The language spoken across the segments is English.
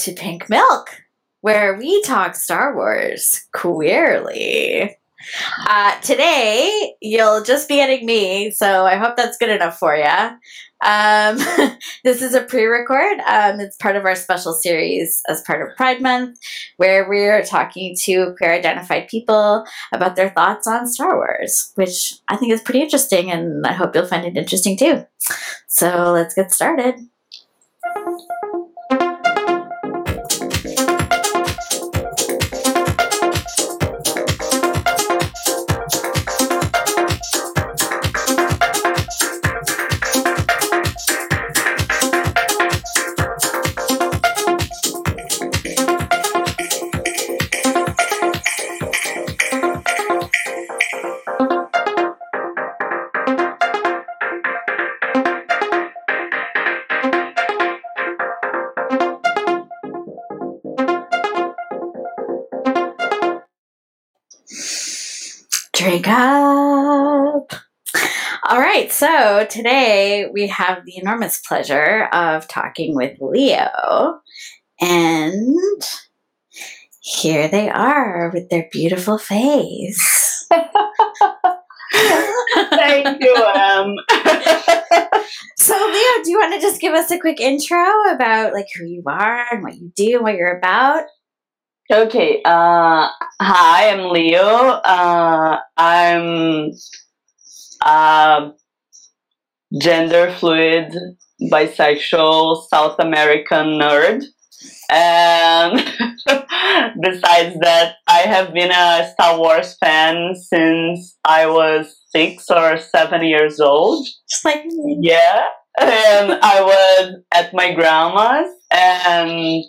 to Pink Milk, where we talk Star Wars queerly. Uh, today, you'll just be getting me, so I hope that's good enough for you. Um, this is a pre record. Um, it's part of our special series as part of Pride Month, where we're talking to queer identified people about their thoughts on Star Wars, which I think is pretty interesting, and I hope you'll find it interesting too. So let's get started. Today we have the enormous pleasure of talking with Leo. And here they are with their beautiful face. Thank you, Em. So, Leo, do you want to just give us a quick intro about like who you are and what you do and what you're about? okay, uh, hi, I'm Leo. Uh, I'm a gender fluid, bisexual, South American nerd. And besides that, I have been a Star Wars fan since I was six or seven years old. Just like Yeah. And I was at my grandma's and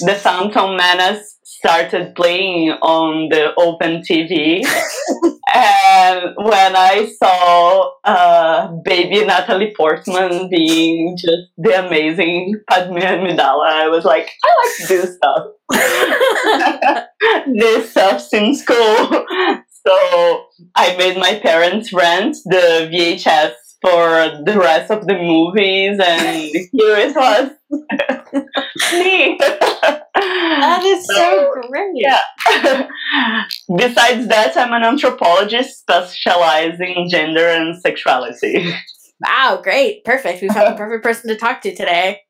the Phantom Menace started playing on the open TV. and when I saw uh, baby Natalie Portman being just the amazing Padme Amidala, I was like, I like to do stuff. this stuff seems cool. So I made my parents rent the VHS for the rest of the movies, and here it was. Me. that is so great. Yeah. Besides that, I'm an anthropologist specializing in gender and sexuality. Wow, great. Perfect. We found the perfect person to talk to today.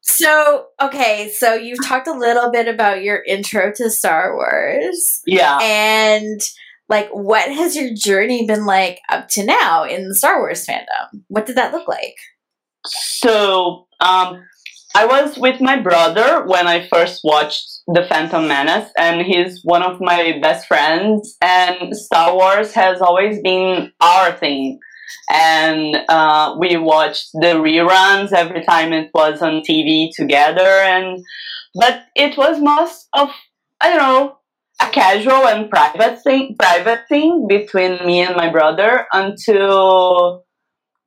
so, okay, so you've talked a little bit about your intro to Star Wars. Yeah. And like what has your journey been like up to now in the Star Wars fandom? What did that look like? So, um, I was with my brother when I first watched The Phantom Menace, and he's one of my best friends. And Star Wars has always been our thing. And uh, we watched the reruns every time it was on TV together. And but it was most of I don't know a casual and private thing, private thing between me and my brother until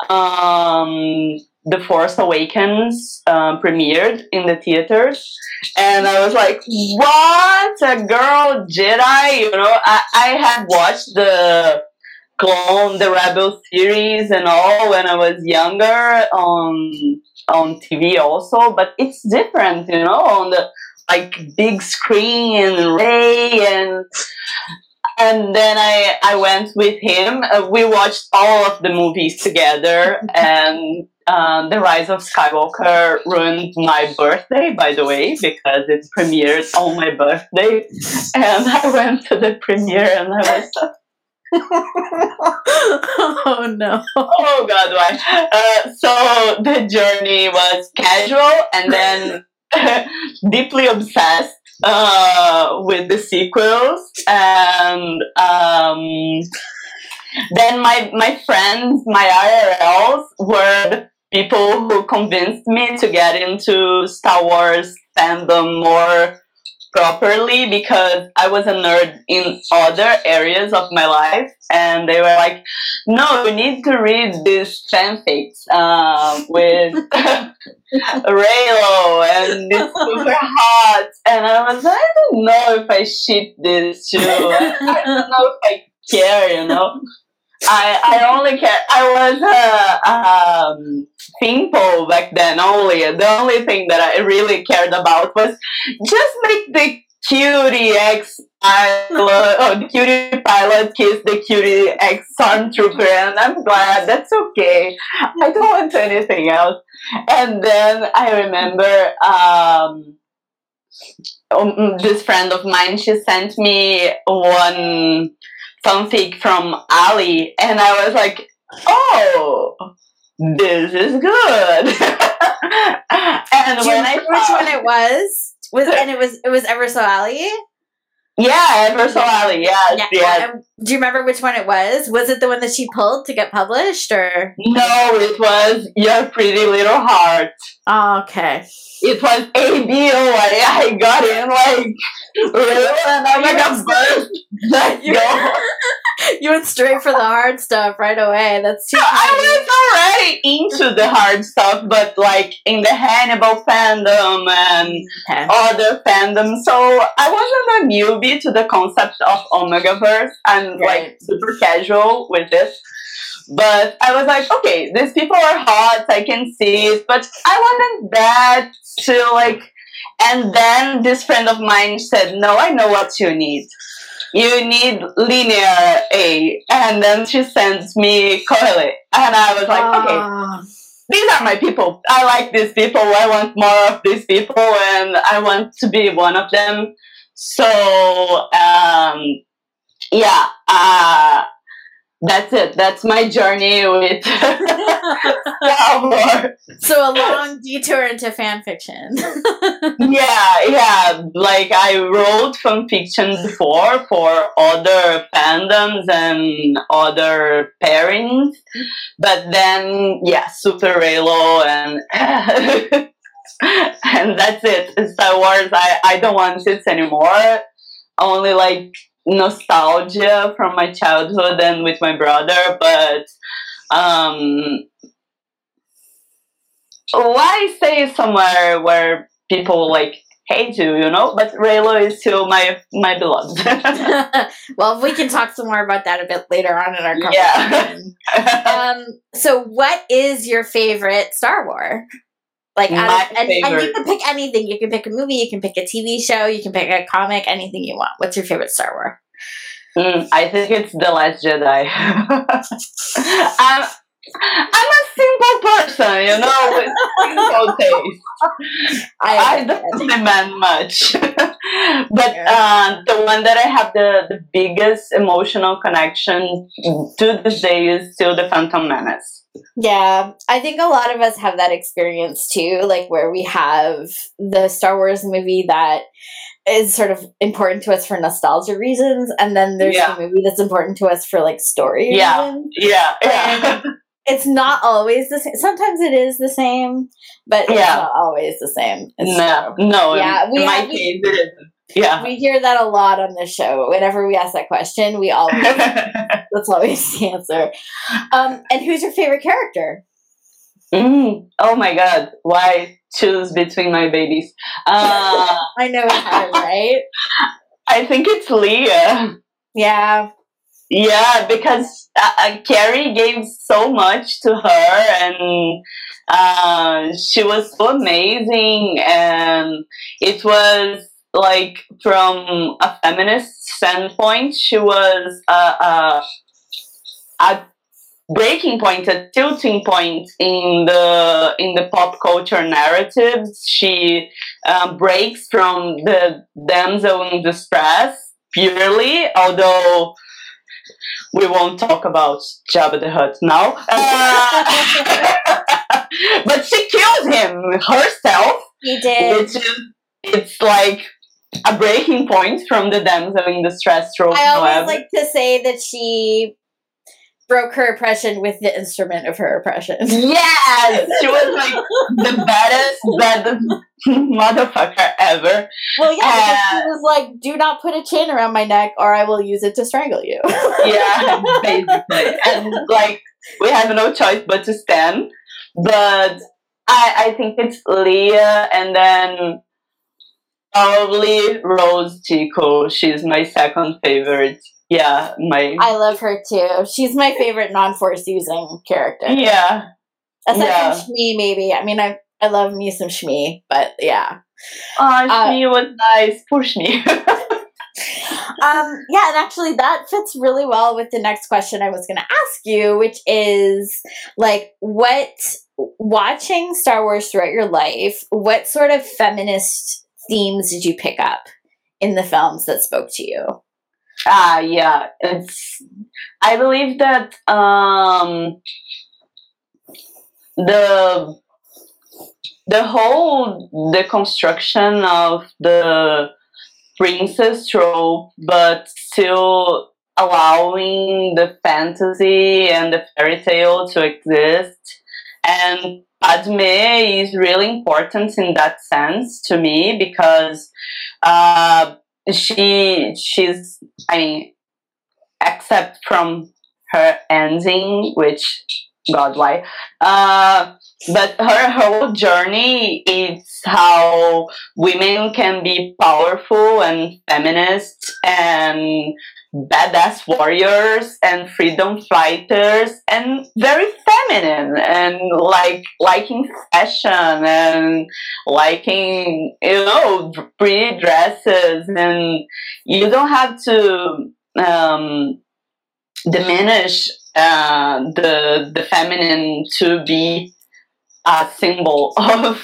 um, the Force Awakens uh, premiered in the theaters, and I was like, "What a girl Jedi!" You know, I, I had watched the Clone, the Rebel series, and all when I was younger on on TV also, but it's different, you know, on the like big screen and Rey and and then I I went with him. Uh, we watched all of the movies together, and uh, the Rise of Skywalker ruined my birthday, by the way, because it premiered on my birthday, and I went to the premiere, and I was. oh no. Oh God, why? Uh, so the journey was casual and then deeply obsessed uh, with the sequels, and um, then my my friends, my IRLs, were the people who convinced me to get into Star Wars fandom more properly because I was a nerd in other areas of my life, and they were like, "No, you need to read these fanfics uh, with Reylo, and it's super hot." And I was, I don't know if I ship this too. I, I don't know if I care, you know. I I only care. I was a um, simple back then. Only the only thing that I really cared about was just make the cutie ex pilot the cutie pilot kiss the cutie ex stormtrooper, and I'm glad. That's okay. I don't want anything else. And then I remember. Um, um, this friend of mine, she sent me one fanfic from Ali, and I was like, oh, this is good. and Do you when I remember which one it was? Was and it was it was Ever So Ali? Yeah, ever so Ali, yes, yes. Um, Do you remember which one it was? Was it the one that she pulled to get published, or? No, it was Your Pretty Little Heart. Oh, okay. It was ABO. I, I got in like, really? and I'm like, a burst. Let's go. You went straight for the hard stuff right away. That's too funny. I was already into the hard stuff, but like in the Hannibal fandom and Okay. other fandoms, so I wasn't a newbie to the concept of Omegaverse and like Right. super casual with this. But I was like, okay, these people are hot, I can see it, but I wanted that to like. And then this friend of mine said, no, I know what you need. You need linear A. And then she sends me Coily. And I was like, okay, Oh. these are my people. I like these people. I want more of these people, and I want to be one of them. So, um, yeah, uh, that's it. That's my journey with Star Wars. so a long detour into fan fiction. Yeah, yeah. Like I wrote fan fiction before for other fandoms and other pairings, but then yeah, Super Reylo and and that's it. Star Wars. I I don't want it anymore. Only like nostalgia from my childhood and with my brother, but um. Why stay somewhere where people like hate you, you know? But Reylo is still my my beloved. well, we can talk some more about that a bit later on in our Yeah. conversation. um, so what is your favorite Star Wars? Like, of, and, and you can pick anything. You can pick a movie. You can pick a TV show. You can pick a comic. Anything you want. What's your favorite Star Wars? Mm, I think it's the Last Jedi. I'm I'm a simple person, you know, with simple taste. I don't demand much. but uh, the one that I have the, the biggest emotional connection to this day is still the Phantom Menace. Yeah, I think a lot of us have that experience too, like where we have the Star Wars movie that is sort of important to us for nostalgia reasons, and then there's Yeah. the movie that's important to us for like story Yeah. reasons. Yeah, yeah. It's not always the same. Sometimes it is the same, but it's Yeah. not always the same. It's no, true. no. Yeah, in we my have- case, it isn't. Yeah. We hear that a lot on the show. Whenever we ask that question, we always that's always the answer. Um, and who's your favorite character? Mm, oh my god, why choose between my babies? Uh, I know it's hard, right? I think it's Leia. Yeah. Yeah, because uh, uh, Carrie gave so much to her, and uh, she was so amazing, and it was like from a feminist standpoint, she was a, a, a breaking point, a tilting point in the in the pop culture narratives. She um, breaks from the damsel in distress purely, although we won't talk about Jabba the Hutt now. Uh, but she killed him herself, He did. which is it's like a breaking point from the damsel in distress trope. I always like to say that she broke her oppression with the instrument of her oppression. Yes, she was like the baddest, baddest motherfucker ever. Well, yeah, Uh, she was like, "Do not put a chain around my neck, or I will use it to strangle you." Yeah, basically, and like we have no choice but to stand. But I, I think it's Leia, and then probably Rose Tico. She's my second favorite. Yeah, my. I love her too. She's my favorite non-force using character. Yeah. Aside yeah. from Shmi, maybe. I mean, I I love me some Shmi, but yeah. Oh, Shmi was nice. Push me. Um, yeah, and actually, that fits really well with the next question I was going to ask you, which is like, what watching Star Wars throughout your life, what sort of feminist themes did you pick up in the films that spoke to you? Ah, yeah. It's. I believe that um, the the whole deconstruction of the princess trope, but still allowing the fantasy and the fairy tale to exist, and Padme is really important in that sense to me because uh, she she's I mean, except from her ending, which God why, uh, but her whole journey is how women can be powerful and feminist and badass warriors and freedom fighters and very feminine and like liking fashion and liking you know pretty dresses. And you don't have to um, diminish uh, the the feminine to be a symbol of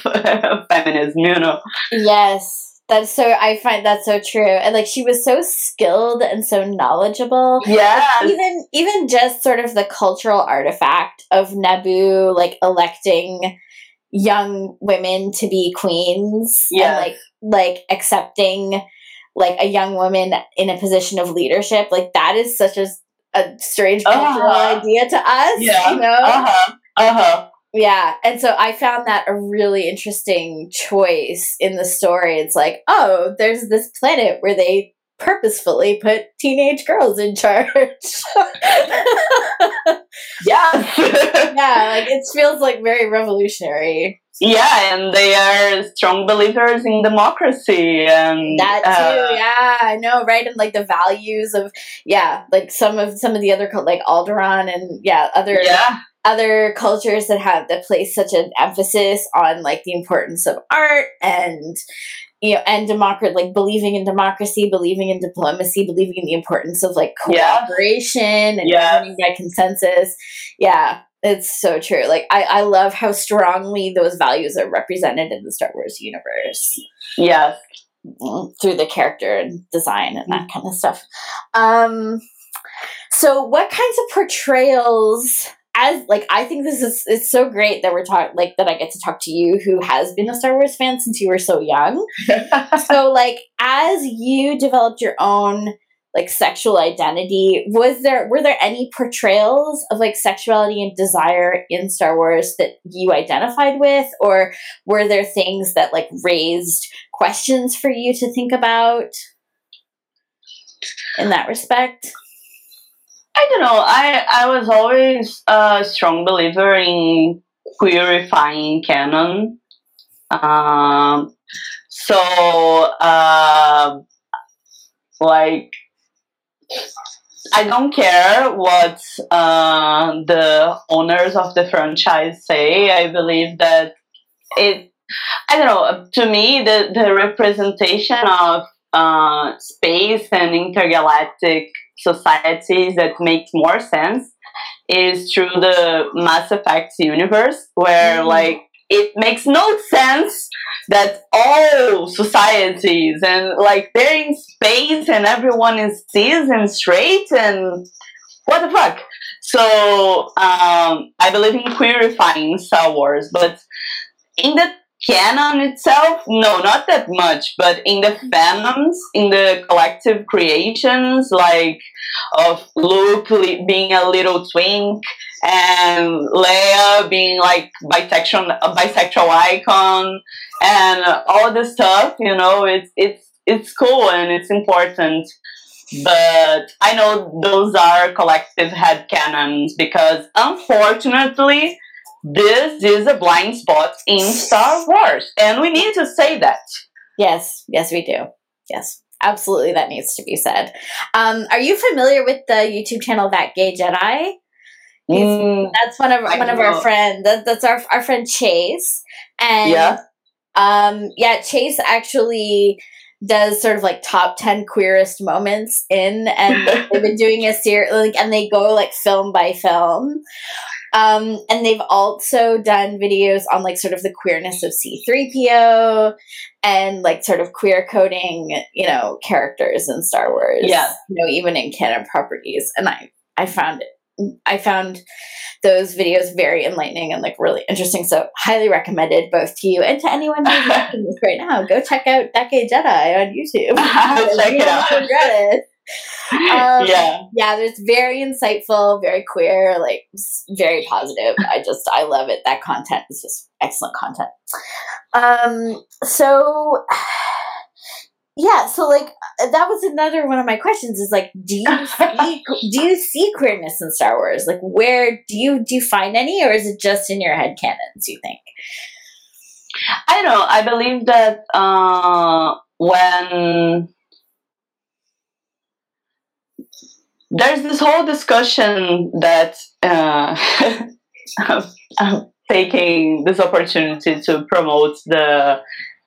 feminism you know? Yes, that's so. I find that so true, and like she was so skilled and so knowledgeable. yeah even even just sort of the cultural artifact of Naboo like electing young women to be queens Yeah. and like like accepting like a young woman in a position of leadership like that is such a, a strange cultural Uh-huh. idea to us Yeah. you know uh-huh uh-huh yeah and so i found that a really interesting choice in the story it's like oh there's this planet where they purposefully put teenage girls in charge yeah. yeah, like it feels like very revolutionary. yeah and they are strong believers in democracy and That too, uh, yeah, I know, right? And like the values of, yeah, like some of some of the other like Alderaan and yeah, other yeah other cultures that have that place such an emphasis on like the importance of art and you know and democrat like believing in democracy, believing in diplomacy, believing in the importance of like Yeah. cooperation and Yes. governing by consensus. Yeah. It's so true. Like I, I love how strongly those values are represented in the Star Wars universe yes mm, through the character and design and that kind of stuff. Um, so what kinds of portrayals? As like, I think this is it's so great that we're talking like that I get to talk to you who has been a Star Wars fan since you were so young. so like, as you developed your own like sexual identity, was there were there any portrayals of like sexuality and desire in Star Wars that you identified with, or were there things that like raised questions for you to think about in that respect? I don't know. I I was always a strong believer in queerifying canon. Um, so uh, like I don't care what uh, the owners of the franchise say. I believe that it. I don't know. To me, the the representation of uh, space and intergalactic societies that makes more sense is through the Mass Effect universe, where Mm. like it makes no sense that all societies and like they're in space and everyone is cis and straight and what the fuck. So um, I believe in queerifying Star Wars, but in the canon itself, no, not that much. But in the fandoms, in the collective creations, like of Luke being a little twink and Leia being like bisexual, a bisexual icon, and all this stuff, you know, it's it's it's cool and it's important. But I know those are collective headcanons because unfortunately this is a blind spot in Star Wars, and we need to say that. Yes, yes, we do. Yes, absolutely. That needs to be said. Um, are you familiar with the YouTube channel That Gay Jedi? Mm, That's one of I one of our friends. That, that's our our friend Chase, and Yeah. um, yeah, Chase actually does sort of like top ten queerest moments in, and they've been doing a series, like, and they go like film by film. Um, and they've also done videos on like sort of the queerness of C3PO and like sort of queer coding, you know, characters in Star Wars. Yeah. You know, even in canon properties. And I I found it I found those videos very enlightening and like really interesting. So highly recommended both to you and to anyone who's watching this right now. Go check out That Gay Jedi on YouTube. Check it out. regret it. Um, yeah. yeah, there's very insightful, very queer, like very positive. I just I love it. That content is just excellent content. Um so yeah, so like uh, that was another one of my questions is like do you see do you see queerness in Star Wars? Like where do you do you find any or is it just in your head canons, you think? I don't know. I believe that uh, when there's this whole discussion that uh, I'm, taking this opportunity to promote the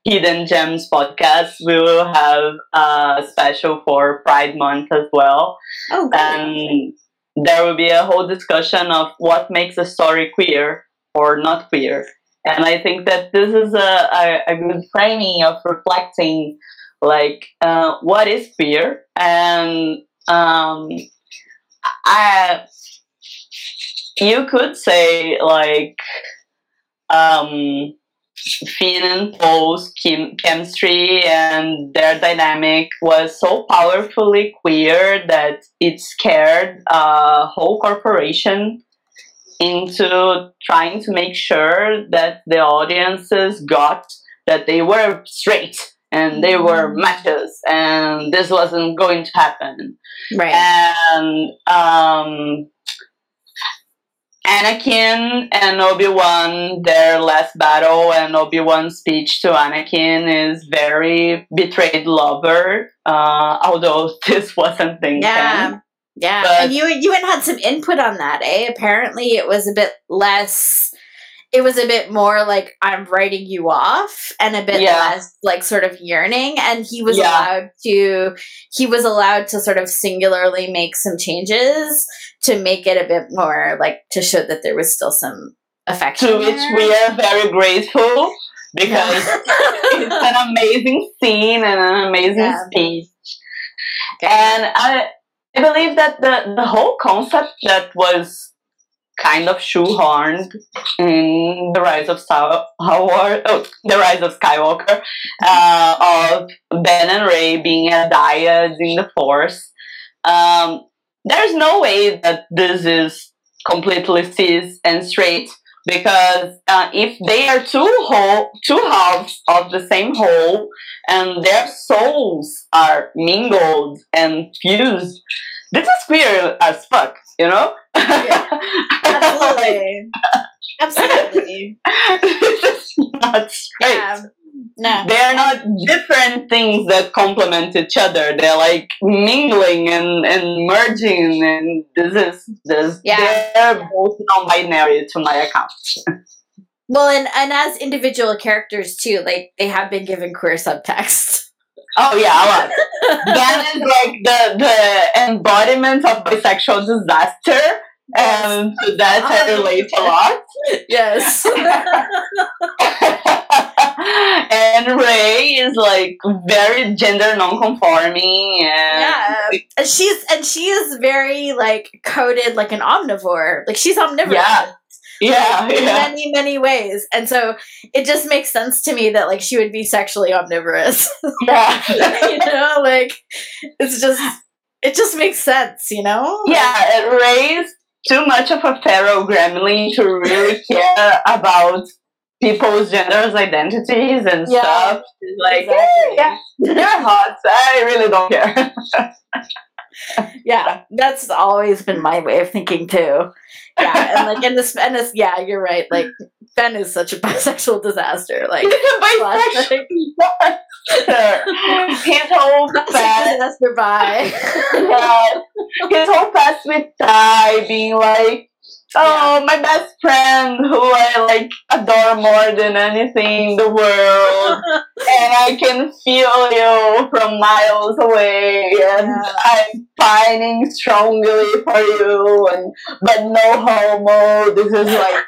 Hidden Gems podcast. We will have a special for Pride Month as well Oh and there will be a whole discussion of what makes a story queer or not queer. And I think that this is a, a, a good framing of reflecting, like, uh, what is queer. And um, I, you could say, like, um, Finn and Poe's chem- chemistry and their dynamic was so powerfully queer that it scared a whole corporation into trying to make sure that the audiences got that they were straight and they were matches and this wasn't going to happen right. and um, Anakin and Obi Wan, their last battle, and Obi Wan's speech to Anakin is very betrayed lover. Uh, although this wasn't the intent. Yeah. Yeah. But- and you you had had some input on that, eh? Apparently it was a bit less it was a bit more like I'm writing you off and a bit Yeah. less like sort of yearning and he was Yeah. allowed to he was allowed to sort of singularly make some changes to make it a bit more like to show that there was still some affection. To which we are very grateful because it's an amazing scene and an amazing Yeah. speech. And I, I believe that the, the whole concept that was kind of shoehorned in the Rise of Wars, oh, the Rise of Skywalker, uh, of Ben and Rey being a dyad in the Force. Um, there's no way that this is completely cis and straight because uh, if they are two whole, two halves of the same whole, and their souls are mingled and fused, this is queer as fuck, you know? Absolutely. Absolutely. this is not straight. Yeah. No. They are not different things that complement each other. They're like mingling and, and merging, and this is this. Yeah. They're both non-binary to my account. Well, and, and as individual characters too, like they have been given queer subtext. Oh yeah, a lot. Ben is like the the embodiment of bisexual disaster, and to that I relate a lot. Yes. and Rey is like very gender non-conforming, and yeah. And she's and she is very like coded like an omnivore. Like she's omnivorous. Yeah. yeah, In yeah. many, many ways. And so it just makes sense to me that like she would be sexually omnivorous. yeah. you know, like it's just it just makes sense, you know? Yeah, raised too much of a feral gremlin to really care about people's genders identities and Yeah, stuff. Like, exactly. yeah, you're hot. I really don't care. yeah, that's always been my way of thinking too. Yeah, and like in this, and this, yeah, you're right. Like Ben is such a bisexual disaster. Like bisexual. His whole past, disaster by. yeah, his whole past with Ty being like, oh, my best friend who I like adore more than anything in the world, and I can feel you from miles away, and Yeah. I'm pining strongly for you, and but no homo. This is like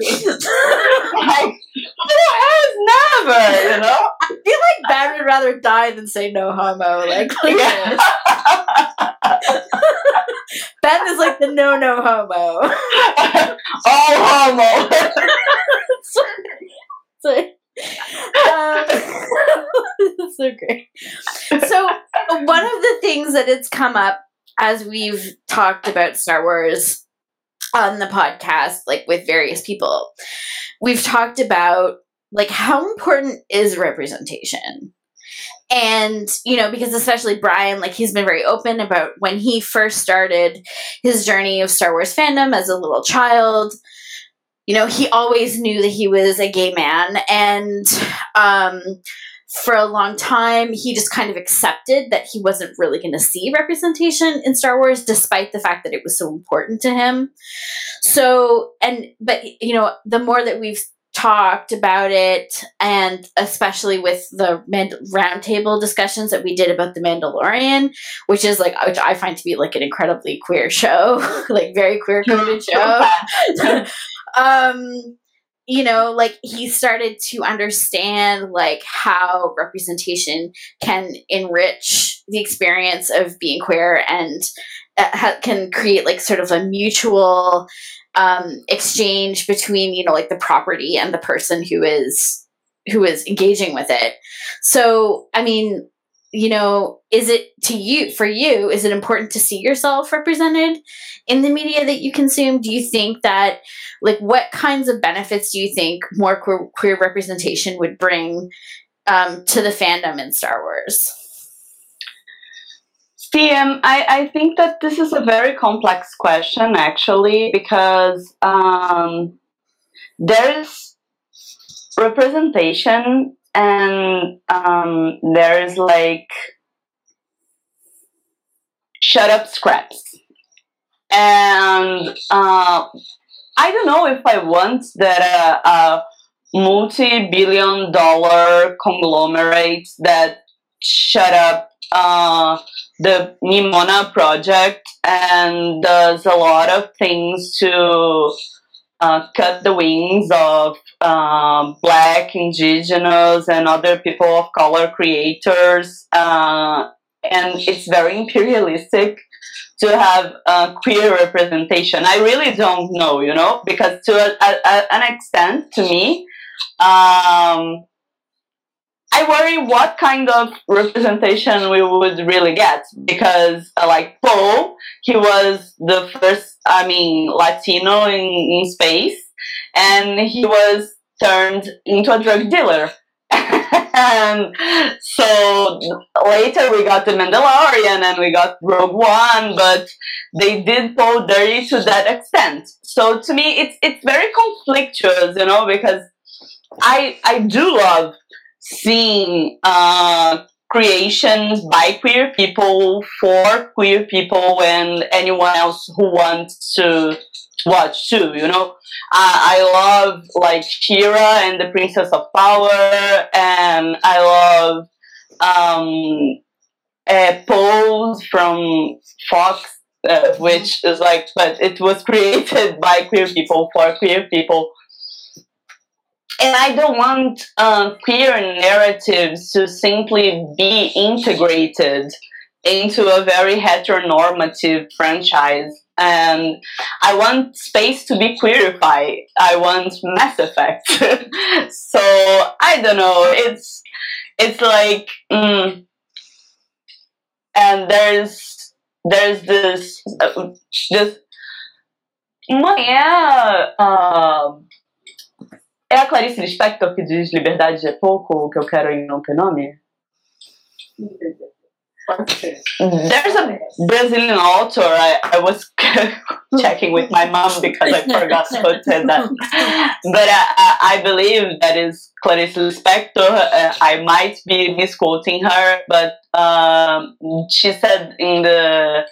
like who has never, you know? I feel like Ben would rather die than say no homo. Like, Yeah. Ben is like the no no homo. All homo. so, um, so great. So one of the things that it's come up as we've talked about Star Wars on the podcast, like with various people, we've talked about like how important is representation and you know because especially brian like he's been very open about when he first started his journey of star wars fandom as a little child you know he always knew that he was a gay man. And um for a long time he just kind of accepted that he wasn't really going to see representation in star wars despite the fact that it was so important to him. So and but you know the more that we've talked about it and especially with the Mand- roundtable discussions that we did about the mandalorian which is like which i find to be like an incredibly queer show like very queer coded show um you know like he started to understand like how representation can enrich the experience of being queer and uh, can create like sort of a mutual um exchange between you know like the property and the person who is who is engaging with it. So i mean you know is it to you for you is it important to see yourself represented in the media that you consume? Do you think that like what kinds of benefits do you think more queer, queer representation would bring um, to the fandom in star wars? See, um, I, I think that this is a very complex question actually because um, there's representation and um, there's like shut up scraps. And uh, I don't know if I want that uh, a multi billion dollar conglomerate that shut up. Uh, the Nimona project and does a lot of things to uh, cut the wings of uh, black, indigenous, and other people of color creators. Uh, and it's very imperialistic to have queer representation. I really don't know, you know, because to a, a- an extent, to me, um, I worry what kind of representation we would really get because, uh, like Poe, he was the first, I mean, Latino in, in space, and he was turned into a drug dealer. and so later we got the Mandalorian and we got Rogue One, but they did Poe dirty to that extent. So to me, it's it's very conflictuous, you know, because I I do love seeing uh, creations by queer people for queer people and anyone else who wants to watch too. You know, I, I love like She-Ra and the Princess of Power, and I love um, uh, Pose from Fox. Uh, which is like, but it was created by queer people for queer people and I don't want uh, queer narratives to simply be integrated into a very heteronormative franchise. And I want space to be queerified. I want Mass Effect. so I don't know. It's it's like, mm, and there's there's this uh, this. Manhã, uh, Clarice Lispector que diz liberdade é pouco, o que eu quero e não ter nome? There's a Brazilian author. I, I was checking with my mom because I forgot to say that. But I, I, believe that is Clarice Lispector. Uh, I might be misquoting her, but um, she said in the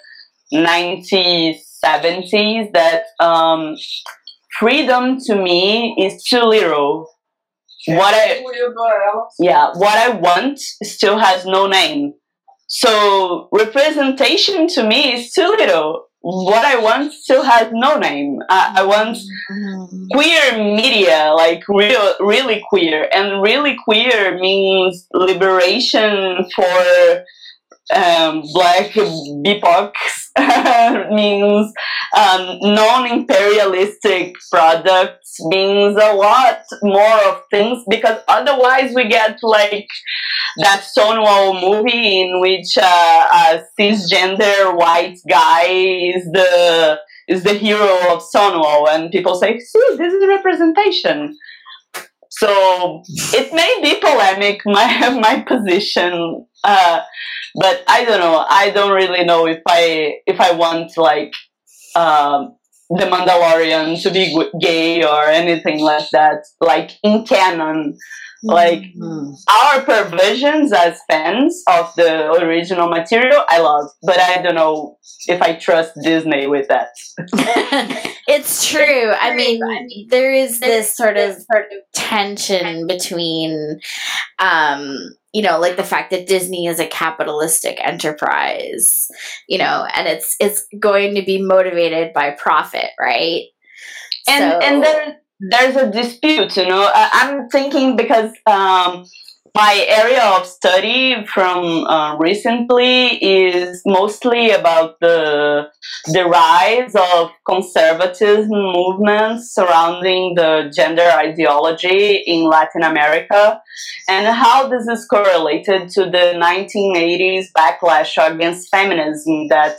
1970s that um, freedom to me is too little. What I yeah, what I want still has no name. So representation to me is too little. What I want still has no name. I, I want mm-hmm. queer media, like real, really queer, and really queer means liberation for um, black BIPOCs means um, non-imperialistic products means a lot more of things because otherwise we get like that Stonewall movie in which uh, a cisgender white guy is the is the hero of Stonewall and people say see this is representation. So it may be polemic my my position uh, but I don't know. I don't really know if I if I want like um, the Mandalorian to be gay or anything like that. Like in canon, like mm-hmm. our perversions as fans of the original material, I love, but I don't know if I trust Disney with that. it's true. I mean, there is this sort of tension between, um, you know, like the fact that Disney is a capitalistic enterprise, you know, and it's it's going to be motivated by profit, right? And so, and then there's a dispute you know i'm thinking because um, my area of study from uh, recently is mostly about the the rise of conservatism movements surrounding the gender ideology in Latin America and how this is correlated to the 1980s backlash against feminism that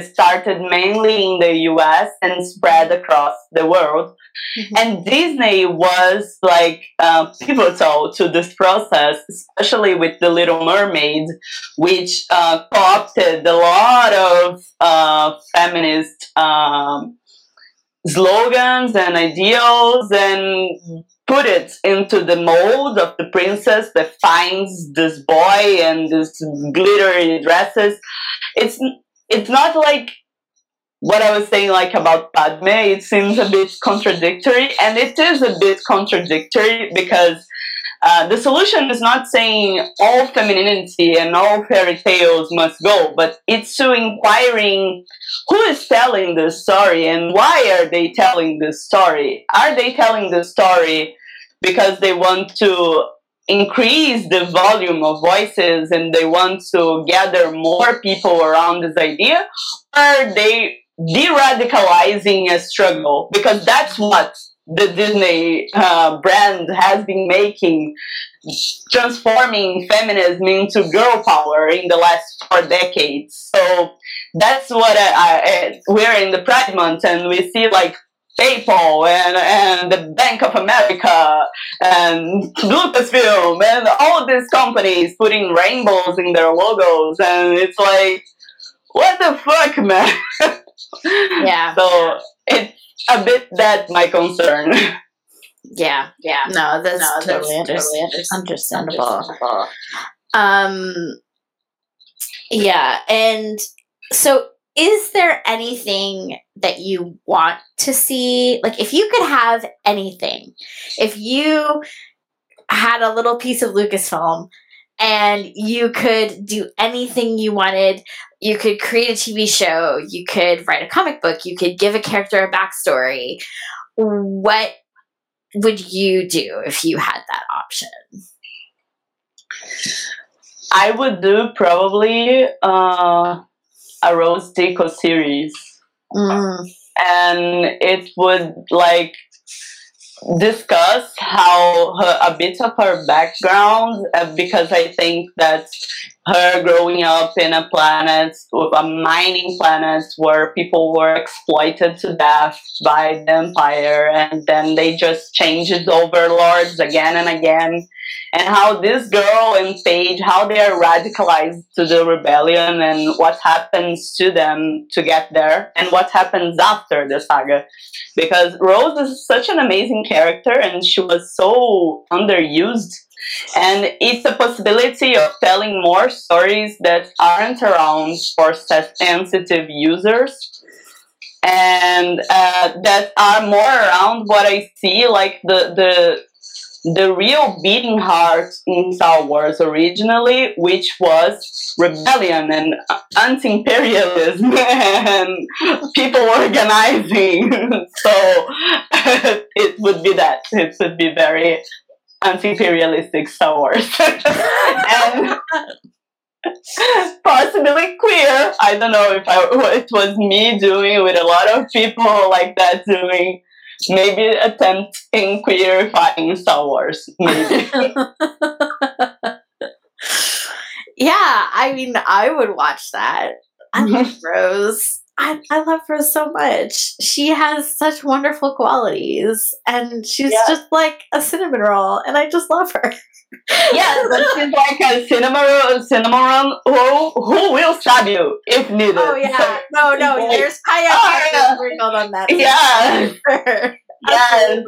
started mainly in the US and spread across the world Mm-hmm. And Disney was like uh, pivotal to this process, especially with The Little Mermaid, which uh, co-opted a lot of uh, feminist um, slogans and ideals and put it into the mold of the princess that finds this boy and this glittery dresses. It's it's not like what I was saying, like about Padme, it seems a bit contradictory, and it is a bit contradictory because uh, the solution is not saying all femininity and all fairy tales must go, but it's to inquiring who is telling this story and why are they telling this story? Are they telling the story because they want to increase the volume of voices and they want to gather more people around this idea? Or they de-radicalizing a struggle because that's what the Disney uh, brand has been making, transforming feminism into girl power in the last four decades. So that's what I, I, we're in the Pride Month, and we see like PayPal and, and the Bank of America and Lucasfilm and all these companies putting rainbows in their logos, and it's like, what the fuck, man? yeah. So it's a bit that my concern. Yeah, yeah. No, that's, no, totally, that's totally understandable. understandable. Um, yeah, and so is there anything that you want to see? Like, if you could have anything, if you had a little piece of Lucasfilm and you could do anything you wanted. You could create a TV show, you could write a comic book, you could give a character a backstory. What would you do if you had that option? I would do probably uh, a Rose Tico series. Mm. And it would like discuss how her, a bit of her background uh, because I think that her growing up in a planet, a mining planet where people were exploited to death by the empire and then they just changed overlords again and again and how this girl and Paige, how they are radicalized to the rebellion and what happens to them to get there and what happens after the saga. Because Rose is such an amazing character and she was so underused. And it's a possibility of telling more stories that aren't around for sensitive users and uh, that are more around what I see, like the the the real beating heart in Star Wars originally, which was rebellion and anti-imperialism and people organizing. so it would be that. It would be very anti-imperialistic Star Wars. and possibly queer. I don't know if I, it was me doing with a lot of people like that doing maybe attempting queerifying Star Wars. Maybe. yeah, I mean, I would watch that. I love mm-hmm. Rose. I, I love Rose so much. She has such wonderful qualities, and she's yeah. just like a cinnamon roll, and I just love her. yeah, but she's like a cinnamon cinnamon roll who will stab you if needed. Oh yeah, so, no, no, like, there's kayak oh, yeah. on that. Yeah. Yes.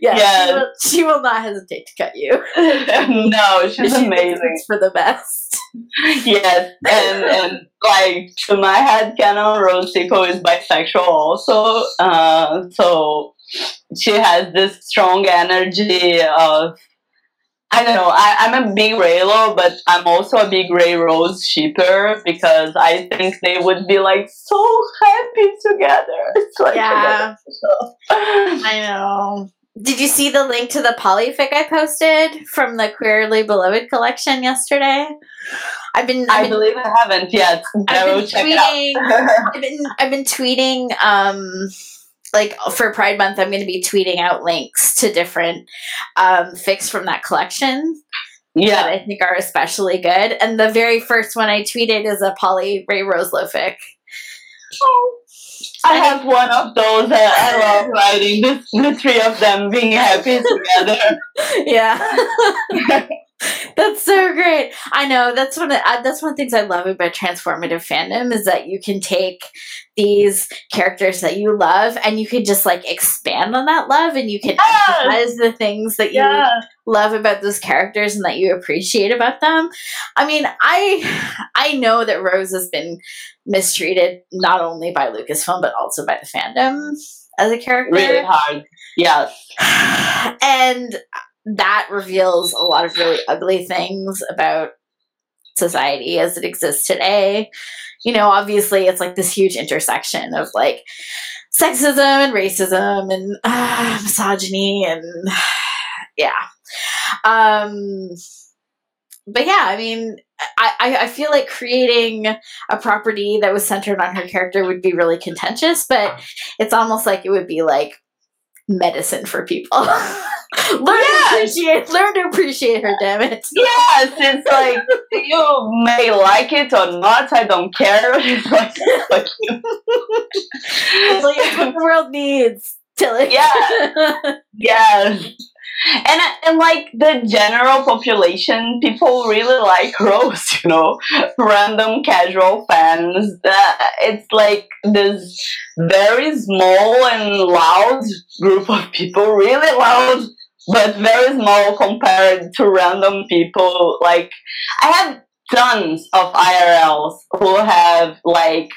Yeah, yes. She, will, she will not hesitate to cut you. no, she's she amazing. for the best. yes, and and like to my head canon, Rose is bisexual also. Uh, so she has this strong energy of I don't know. I, I'm a big Reylo, but I'm also a big Rey Rose shipper because I think they would be like so happy together. It's like yeah. I know. Did you see the link to the polyfic I posted from the Queerly Beloved collection yesterday? I've been. I've i been, believe I haven't yet. I've been tweeting. I've been. I've been tweeting. Um, like for Pride Month, I'm going to be tweeting out links to different um, fics from that collection. Yeah, that I think are especially good. And the very first one I tweeted is a Polly Rey Roselo fic. Oh. I have one of those. Uh, I love writing the, the three of them being happy together. yeah. that's so great. I know that's one. Of, uh, that's one of the things I love about transformative fandom is that you can take these characters that you love and you can just like expand on that love and you can yes! emphasize the things that you yeah. love about those characters and that you appreciate about them. I mean, I I know that Rose has been mistreated not only by Lucasfilm but also by the fandom as a character. Really hard. Yes. And that reveals a lot of really ugly things about society as it exists today. You know, obviously, it's like this huge intersection of like sexism and racism and uh, misogyny and yeah. Um, but yeah, I mean, I, I feel like creating a property that was centered on her character would be really contentious, but it's almost like it would be like medicine for people. learn yes. to appreciate learn to appreciate her, damn it. Yes, it's like you may like it or not, I don't care. It's like, like, it's like it's what the world needs. Tilly. Yeah. yes and and like the general population, people really like Rose. You know, random casual fans. Uh, it's like this very small and loud group of people, really loud, but very small compared to random people. Like I have tons of IRLs who have like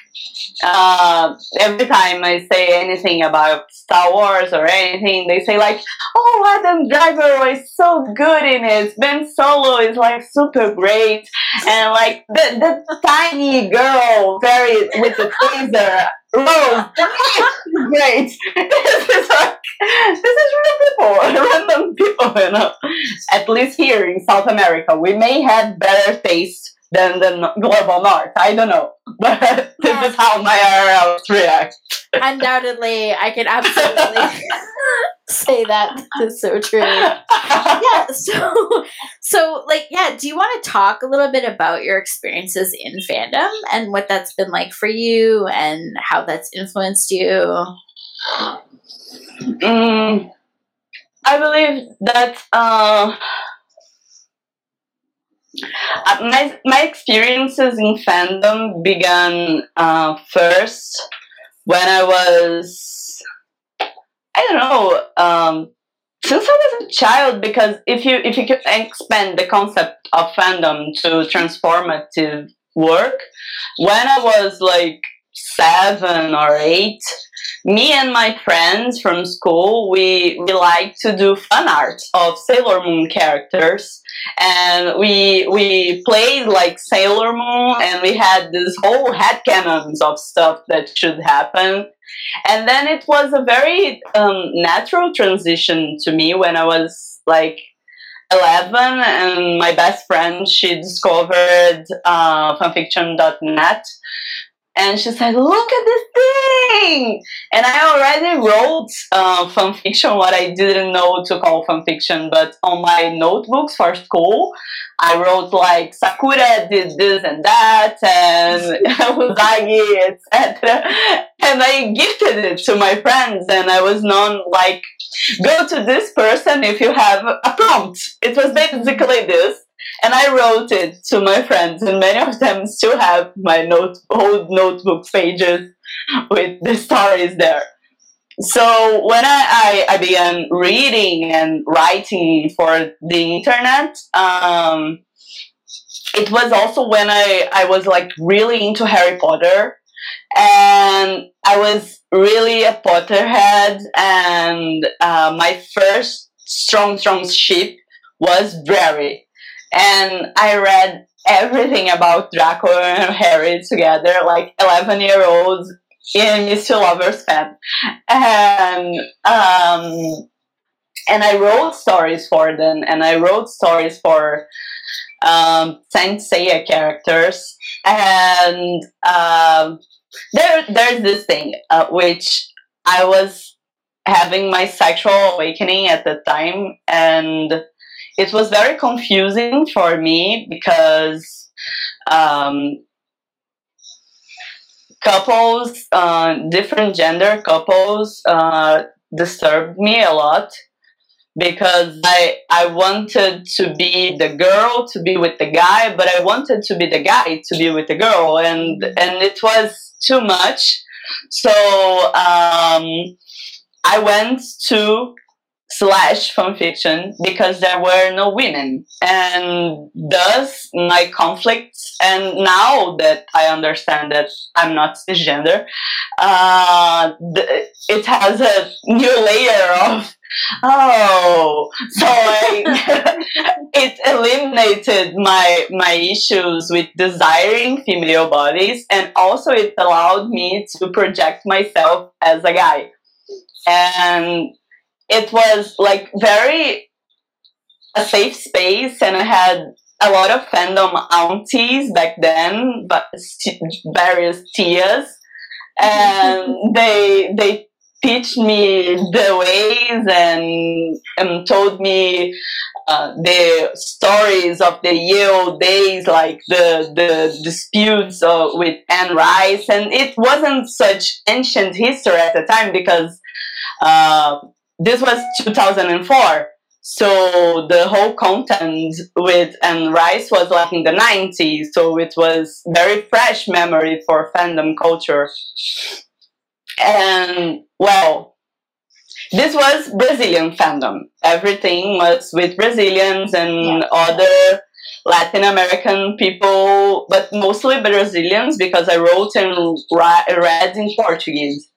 uh, every time I say anything about Star Wars or anything, they say like, "Oh, Adam Driver was so good in it. Ben Solo is like super great," and like the the tiny girl very with the taser. Rose, great. This is like this is real people, random people, you know. At least here in South America, we may have better taste than the global north. I don't know, but this is how my IRLs react. Undoubtedly, I can absolutely say that. It's so true. yeah. So, so like, yeah. Do you want to talk a little bit about your experiences in fandom and what that's been like for you and how that's influenced you? Mm, I believe that. Uh, Uh, my my experiences in fandom began uh, first when I was I don't know um, since I was a child because if you if you could expand the concept of fandom to transformative work when I was like seven or eight me and my friends from school we we like to do fan art of sailor moon characters. And we we played like sailor moon and we had this whole head canons of stuff that should happen. And then it was a very um, natural transition to me when i was like 11 and my best friend she discovered uh, fanfiction.net and she said, "Look at this thing!" And I already wrote uh, fan fiction, what I didn't know to call fan fiction, but on my notebooks for school, I wrote like Sakura did this and that, and Usagi, etc. And I gifted it to my friends, and I was known like, "Go to this person if you have a prompt." It was basically this and I wrote it to my friends, and many of them still have my note old notebook pages with the stories there. So when I, I, I began reading and writing for the internet, um, it was also when I, I was like really into Harry Potter and I was really a Potterhead and uh, my first strong strong ship was Drarry and I read everything about Draco and Harry together, like 11 year olds in Mr. Lovers fan. And, um, and I wrote stories for them, and I wrote stories for um, Saint Seiya characters. And um, there, there's this thing uh, which I was having my sexual awakening at the time, and it was very confusing for me because um, couples, uh, different gender couples, uh, disturbed me a lot because I I wanted to be the girl to be with the guy, but I wanted to be the guy to be with the girl, and and it was too much. So um, I went to slash fanfiction because there were no women. And thus my conflicts and now that i understand that i'm not cisgender uh, it has a new layer of oh so I, it eliminated my my issues with desiring female bodies and also it allowed me to project myself as a guy. And it was like very a safe space and I had a lot of fandom aunties back then, but various tias, and they they teach me the ways and, and told me uh, the stories of the Yale days, like the the disputes uh, with Anne Rice, and it wasn't such ancient history at the time because. Uh, this was 2004 so the whole content with Anne Rice was like in the 90s so it was very fresh memory for fandom culture and well this was brazilian fandom everything was with brazilians and yeah. other latin american people but mostly brazilians because i wrote and read in portuguese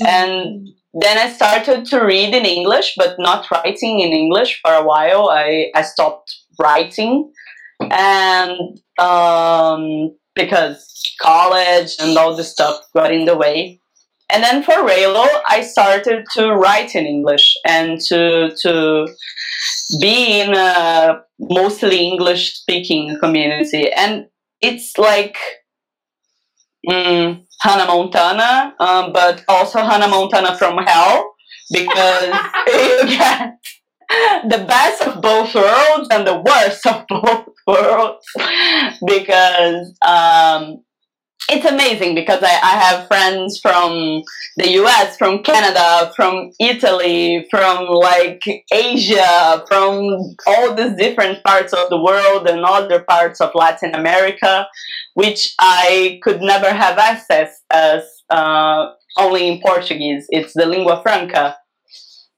mm-hmm. and then I started to read in English, but not writing in English for a while. I, I stopped writing, and um, because college and all this stuff got in the way. And then for Reylo, I started to write in English and to to be in a mostly English speaking community. And it's like mm, Hannah Montana, um, but also Hannah Montana from Hell because you get the best of both worlds and the worst of both worlds because um, it's amazing because I, I have friends from the US, from Canada, from Italy, from like Asia, from all these different parts of the world and other parts of Latin America, which I could never have access as uh, only in Portuguese. It's the lingua franca.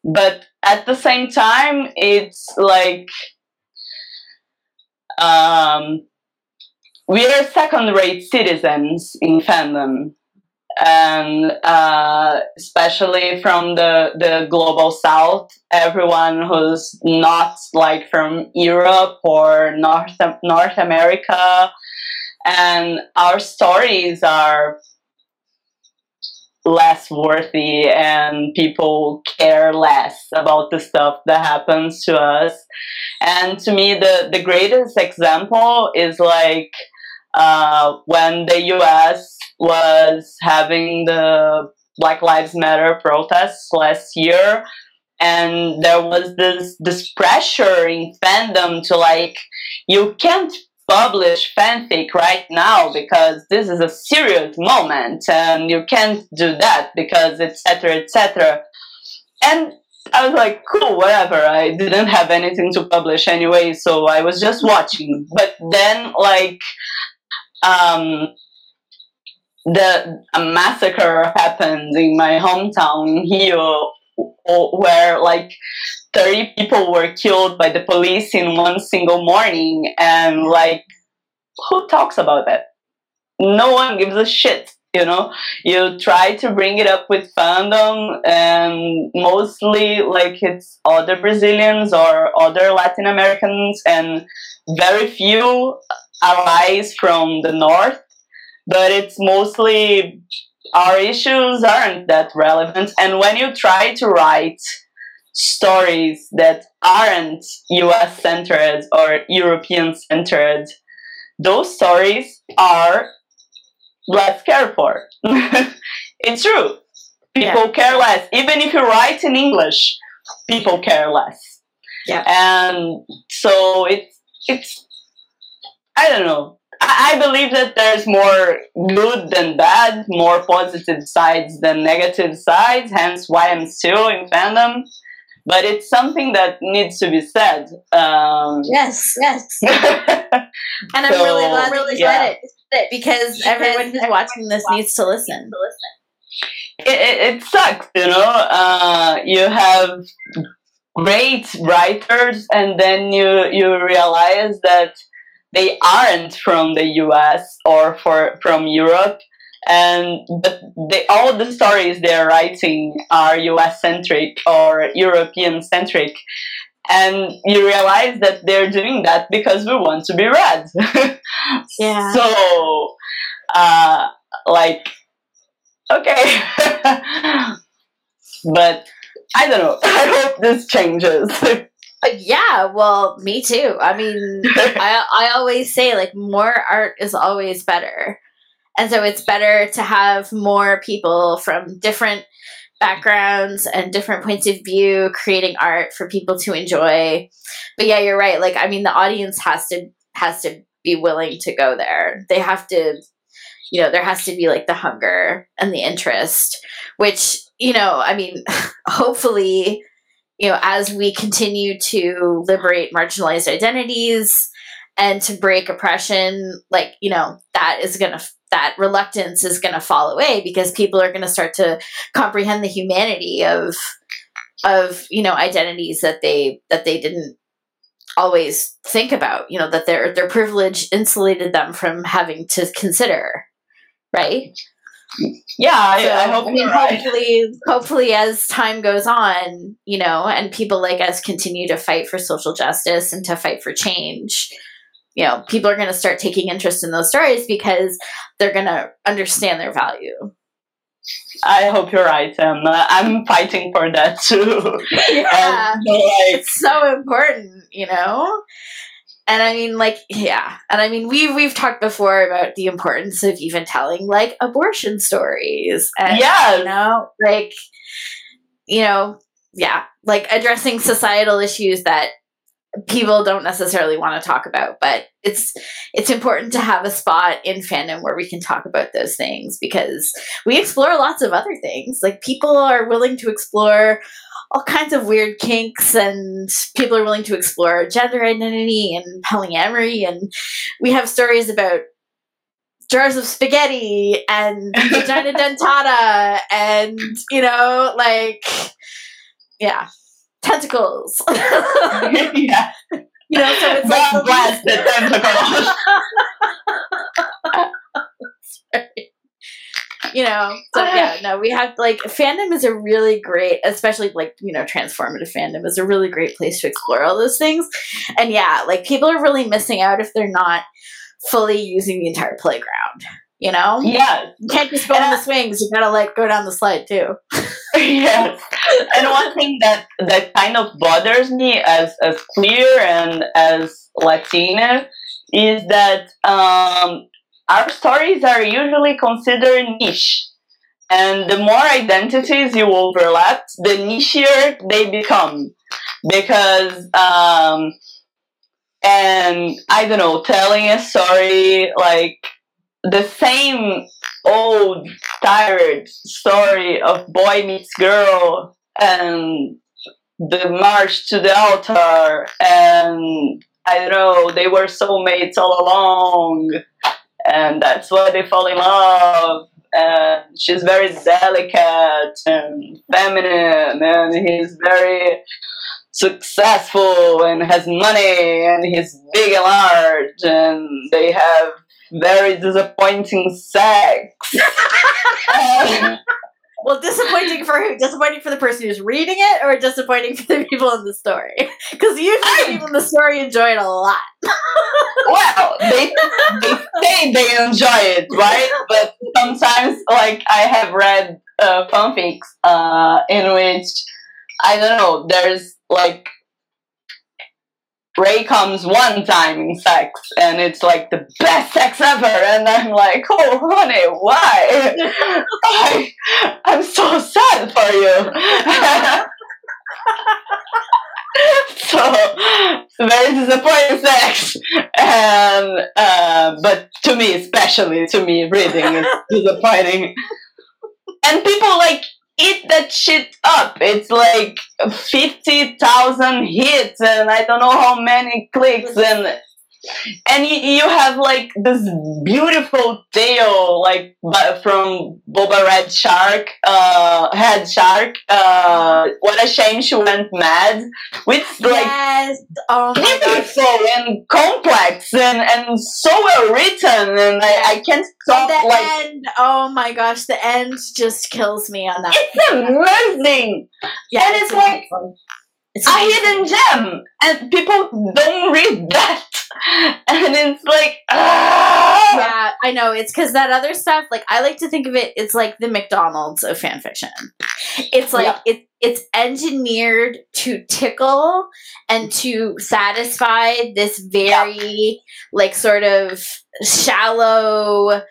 But at the same time, it's like um, we are second-rate citizens in fandom, and uh, especially from the the global south, everyone who's not like from Europe or North North America, and our stories are less worthy and people care less about the stuff that happens to us. And to me the the greatest example is like uh, when the US was having the Black Lives Matter protests last year, and there was this this pressure in fandom to like you can't publish fanfic right now because this is a serious moment and you can't do that because etc etc and I was like, cool, whatever. I didn't have anything to publish anyway, so I was just watching. But then, like, um, the a massacre happened in my hometown here, where like 30 people were killed by the police in one single morning, and like, who talks about that? No one gives a shit. You know, you try to bring it up with fandom, and mostly like it's other Brazilians or other Latin Americans, and very few allies from the north, but it's mostly our issues aren't that relevant. And when you try to write stories that aren't US centered or European centered, those stories are less cared for. it's true. People yeah. care less. Even if you write in English, people care less. Yeah. And so it's it's I don't know. I, I believe that there's more good than bad, more positive sides than negative sides, hence why I'm still in fandom. But it's something that needs to be said. Um, yes, yes. and I'm so, really glad really yeah. glad it, because everyone who's watching this needs to listen. It, it, it sucks, you know. Uh, you have great writers, and then you you realize that they aren't from the US or for from Europe. And but they, all the stories they're writing are US centric or European centric and you realize that they're doing that because we want to be read. Yeah. So uh like okay. But I don't know. I hope this changes Uh, yeah, well, me too. I mean, I I always say like more art is always better. And so it's better to have more people from different backgrounds and different points of view creating art for people to enjoy. But yeah, you're right. Like I mean the audience has to has to be willing to go there. They have to you know, there has to be like the hunger and the interest, which, you know, I mean, hopefully you know, as we continue to liberate marginalized identities and to break oppression, like, you know, that is going to, that reluctance is going to fall away because people are going to start to comprehend the humanity of, of, you know, identities that they, that they didn't always think about, you know, that their, their privilege insulated them from having to consider, right? Yeah, I, so, I hope. I mean, hopefully, right. hopefully, as time goes on, you know, and people like us continue to fight for social justice and to fight for change, you know, people are going to start taking interest in those stories because they're going to understand their value. I hope you're right, and uh, I'm fighting for that too. yeah, and, like, it's so important, you know. And I mean, like, yeah. And I mean, we've we've talked before about the importance of even telling like abortion stories. And, yeah. You know, like, you know, yeah, like addressing societal issues that people don't necessarily want to talk about but it's it's important to have a spot in fandom where we can talk about those things because we explore lots of other things like people are willing to explore all kinds of weird kinks and people are willing to explore gender identity and polyamory and we have stories about jars of spaghetti and vagina dentata and you know like yeah tentacles yeah. you know so it's God like bless the tentacles. You know so yeah no we have like fandom is a really great especially like you know transformative fandom is a really great place to explore all those things and yeah like people are really missing out if they're not fully using the entire playground you know Yeah. you can't just go on the swings you gotta like go down the slide too yes. And one thing that that kind of bothers me as as queer and as Latina is that um, our stories are usually considered niche. And the more identities you overlap, the nichier they become. Because um, and I don't know, telling a story like the same old tired story of boy meets girl and the march to the altar and I don't know, they were soulmates all along and that's why they fall in love and she's very delicate and feminine and he's very successful and has money and he's big and large and they have very disappointing sex. Um, well disappointing for who disappointing for the person who's reading it or disappointing for the people in the story because usually the people in the story enjoy it a lot well, they they say they enjoy it, right? But sometimes, like I have read uh, fanfics uh, in which I don't know. There's like Rey comes one time in sex, and it's like the best sex ever, and I'm like, oh honey, why? I, I'm so sad for you. so very disappointing sex and uh, but to me especially to me reading is disappointing and people eat that shit up. It's like 50,000 hits and I don't know how many clicks and and you, you have like this beautiful tale like from Boba Red Shark, uh, Head Shark. Uh, what a shame she went mad. With like yes oh beautiful and complex and and so well written, and I, I can't stop the like. end oh my gosh the end just kills me on that It's amazing. yeah and it's like- amazing. it's a hidden gem, and people don't read that, and it's like ah. yeah i know it's because that other stuff like i like to think of it it's like the mcdonald's of fan fiction it's like Yeah. it, it's engineered to tickle and to satisfy this very like sort of shallow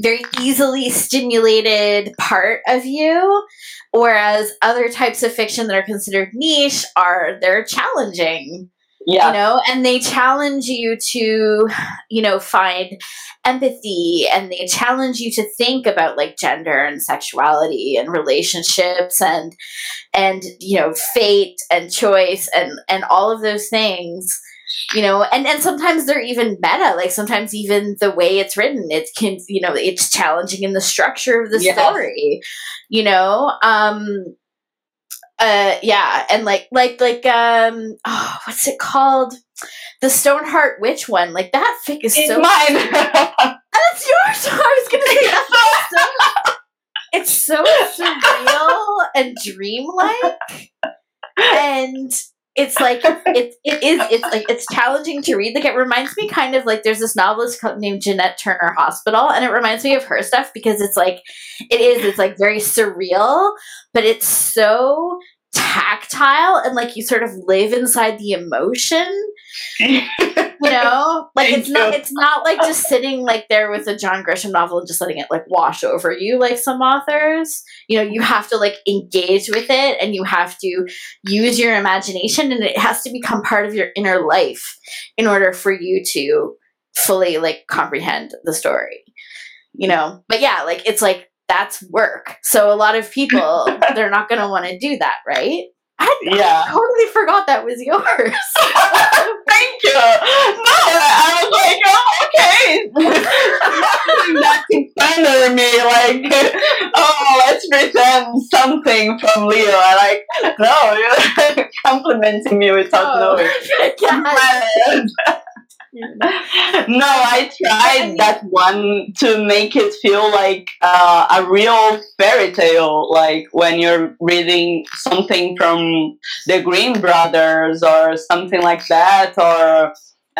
very easily stimulated part of you whereas other types of fiction that are considered niche are they're challenging Yeah. you know and they challenge you to you know find empathy and they challenge you to think about like gender and sexuality and relationships and and you know fate and choice and and all of those things you know and and sometimes they're even meta like sometimes even the way it's written it can you know it's challenging in the structure of the Yes. story you know um uh yeah and like like like um oh what's it called? The stoneheart witch one like that fic is It's so mine. that's yours. I was gonna say that's so it's so surreal and dreamlike. And it's like it, it is it's like it's challenging to read. Like it reminds me kind of like there's this novelist named janette turner hospital and it reminds me of her stuff because it's like it is it's like very surreal but it's so tactile and like you sort of live inside the emotion. You know? Like Thank it's not it's not like just sitting like there with a john grisham novel and just letting it like wash over you like some authors. You know you have to like engage with it and you have to use your imagination and it has to become part of your inner life in order for you to fully like comprehend the story. You know? But yeah like it's like that's work so a lot of people they're not going to want to do that right I, Yeah. I totally forgot that was yours Thank you. No, I was like, oh, okay. Not to slander me, like, oh, let's pretend something from Leo. I like, no, you're complimenting me without Oh. knowing. No, I tried that one to make it feel like uh, a real fairy tale, like when you're reading something from the Grimm Brothers or something like that, or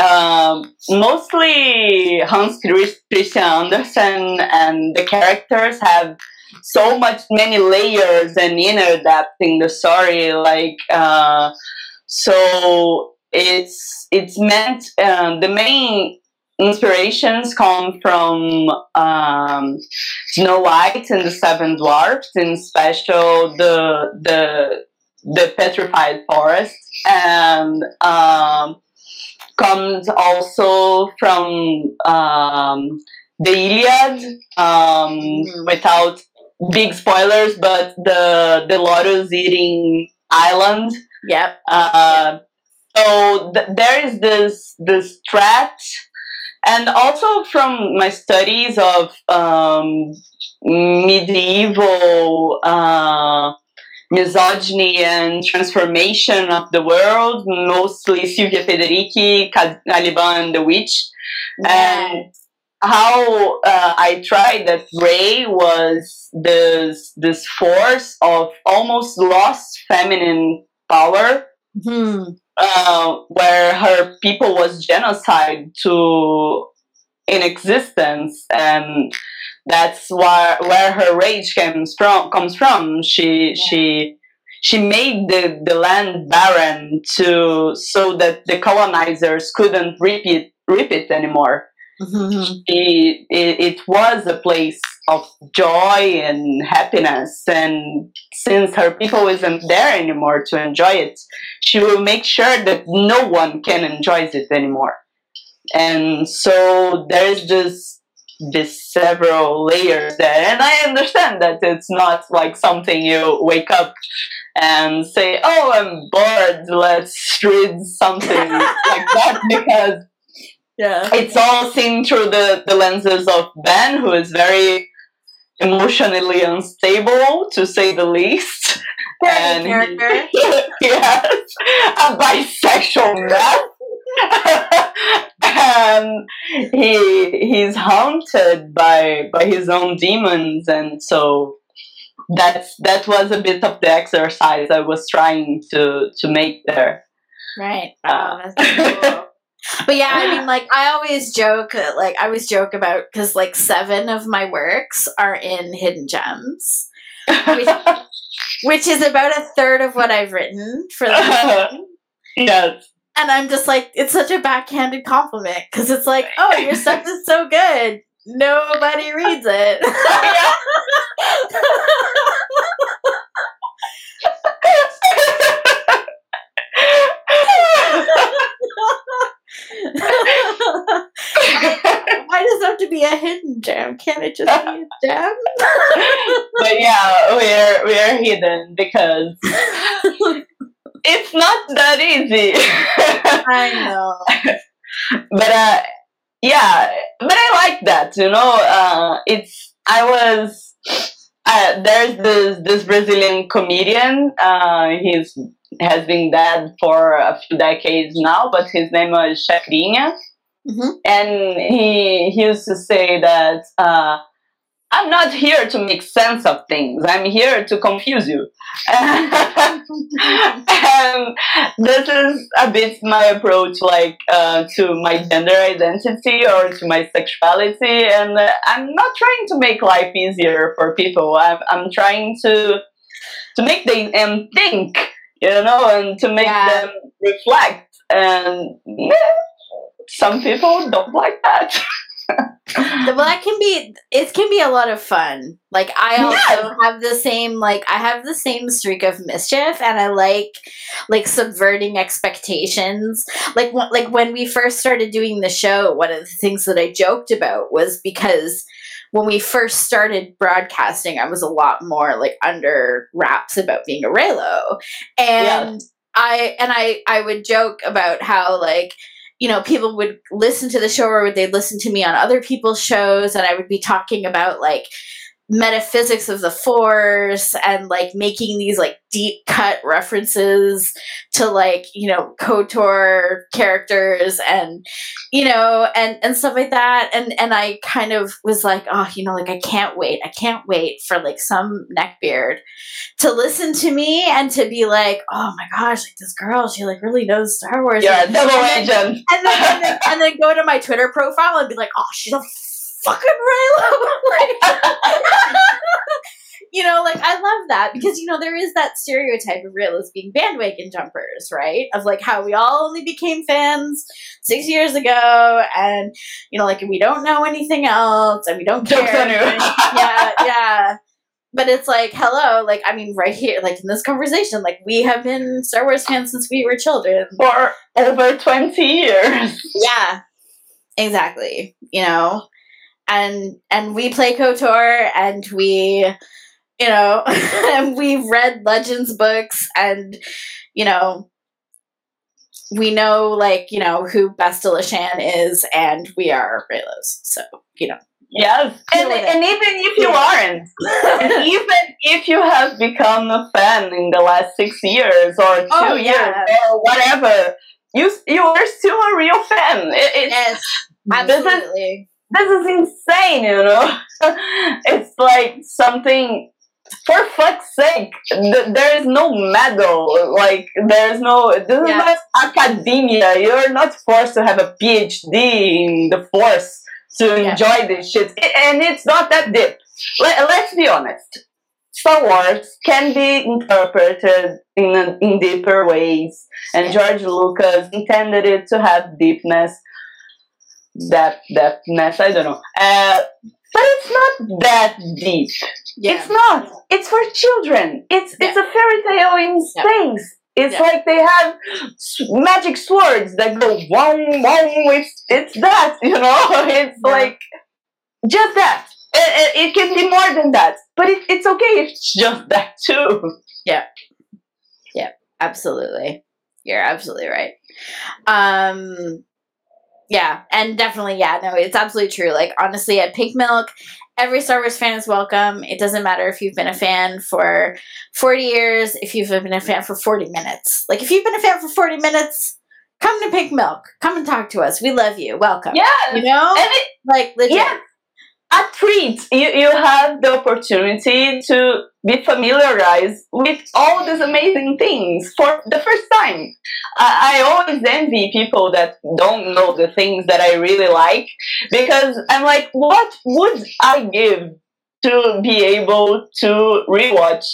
um, mostly Hans Chris- Christian Andersen, and the characters have so much many layers and inner depth in the story, like uh, so it's it's meant um, the main inspirations come from um, Snow White and the Seven Dwarfs, in special the the the petrified forest, and um, comes also from um, the Iliad. Um, Mhm. Without big spoilers, but the the lotus eating island yep uh, so th- there is this this threat, and also from my studies of um, medieval uh, misogyny and transformation of the world, mostly Silvia Federici, Caliban and the Witch, and how uh, I tried that Rey was this this force of almost lost feminine power. Mhm. Uh, where her people was genocide to in existence and that's why where her rage comes from comes from. She she she made the, the land barren to so that the colonizers couldn't reap it anymore. Mhm. it, it, it was a place of joy and happiness. And since her people isn't there anymore to enjoy it she will make sure that no one can enjoy it anymore. And so there's this this several layers there. And i understand that it's not like something you wake up and say oh i'm bored let's read something like that because yeah. it's all seen through the, the lenses of Ben, who is very emotionally unstable, to say the least. He- character. yes, a bisexual mess. and he he's haunted by by his own demons, and so that's that was a bit of the exercise I was trying to to make there. Right. Uh, Oh. But yeah, I mean, like I always joke, uh, like I always joke about because like seven of my works are in hidden gems, which is about a third of what I've written for the uh-huh. yes. and I'm just like, it's such a backhanded compliment because it's like, oh, your stuff is so good, nobody reads it. Why does it have to be a hidden gem? Can't it just be a gem? but yeah, we're we're hidden because it's not that easy. I know. but uh, yeah, but I like that. You know, uh, it's I was uh, there's this this Brazilian comedian. Uh, he's has been dead for a few decades now, but his name was Chacrinha, Mhm. and he he used to say that. Uh, I'm not here to make sense of things. I'm here to confuse you. and this is a bit my approach, like uh, to my gender identity or to my sexuality. And uh, I'm not trying to make life easier for people. I'm, I'm trying to to make them think you know, and to make Yeah. them reflect. And yeah, some people don't like that. well that can be it can be a lot of fun like i also Yes. have the same like i have the same streak of mischief and i like like subverting expectations like like when we first started doing the show one of the things that i joked about was because when we first started broadcasting i was a lot more like under wraps about being a Reylo. And i and i i would joke about how like you know, people would listen to the show or they'd listen to me on other people's shows, and I would be talking about like metaphysics of the force and like making these like deep cut references to like you know kotor characters and you know and and stuff like that. And and i kind of was like oh you know like i can't wait. I can't wait for like some neckbeard to listen to me and to be like oh my gosh like this girl she like really knows star wars You're And- double and then- agent. and then, and then and then go to my Twitter profile and be like, "Oh, she's a fucking Reylo." like, you know, like I love that because you know there is that stereotype of Reylos being bandwagon jumpers, right? Of like how we all only became fans six years ago, and you know, like we don't know anything else, and we don't care. yeah, yeah. But it's like, hello, like I mean, right here, like in this conversation, like we have been Star Wars fans since we were children. For over 20 years. Yeah, exactly. You know, and and we play Kotor, and we, you know, and we've read Legends books, and you know, we know like you know who Bastila Shan is, and we are Reylos. So you know, Yes. And, and even if you aren't, even if you have become a fan in the last six years or two Oh, years yeah. or whatever, you you are still a real fan. It, it's, yes, absolutely. This is insane, you know. it's like something. For fuck's sake, th- there is no medal. Like there is no. This is Yeah. not academia. You're not forced to have a PhD in the force to Yeah. enjoy this shit, I- and it's not that deep. Let, let's be honest. Star Wars can be interpreted in in deeper ways, and George Lucas intended it to have deepness depth depthness i don't know uh, but it's not that deep Yeah, it's not it's for children it's it's a fairy tale in Yeah. space it's Yeah. like they have magic swords that go wong wong it's, it's that you know it's Yeah. like just that it, it, it can be more than that but it, it's okay if it's just that too Yeah. Yeah. absolutely. You're absolutely right. Um yeah, and definitely yeah, no, it's absolutely true. Like honestly at Pink Milk, every Star Wars fan is welcome. It doesn't matter if you've been a fan for 40 years, if you've been a fan for 40 minutes. Like if you've been a fan for 40 minutes, come to Pink Milk. Come and talk to us. We love you. Welcome. yeah You know? and it, like legit. Yeah. a treat. You, you have the opportunity to be familiarized with all these amazing things for the first time. I, I always envy people that don't know the things that I really like because I'm like, what would I give to be able to rewatch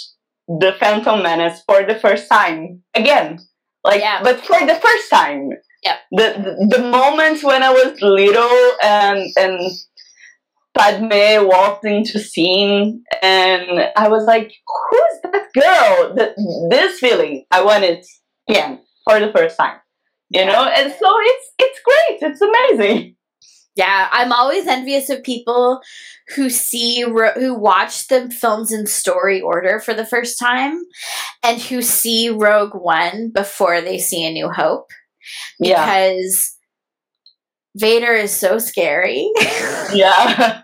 The Phantom Menace for the first time again? Like, Yeah. but for the first time. Yep. The, the the moments when I was little and and Padme walked into scene, and I was like, "Who's that girl?" Th- this feeling, I want it again for the first time. You Yeah. know, and so it's it's great. It's amazing. Yeah, I'm always envious of people who see ro- who watch the films in story order for the first time and who see Rogue One before they see A New Hope Yeah, because Vader is so scary. yeah,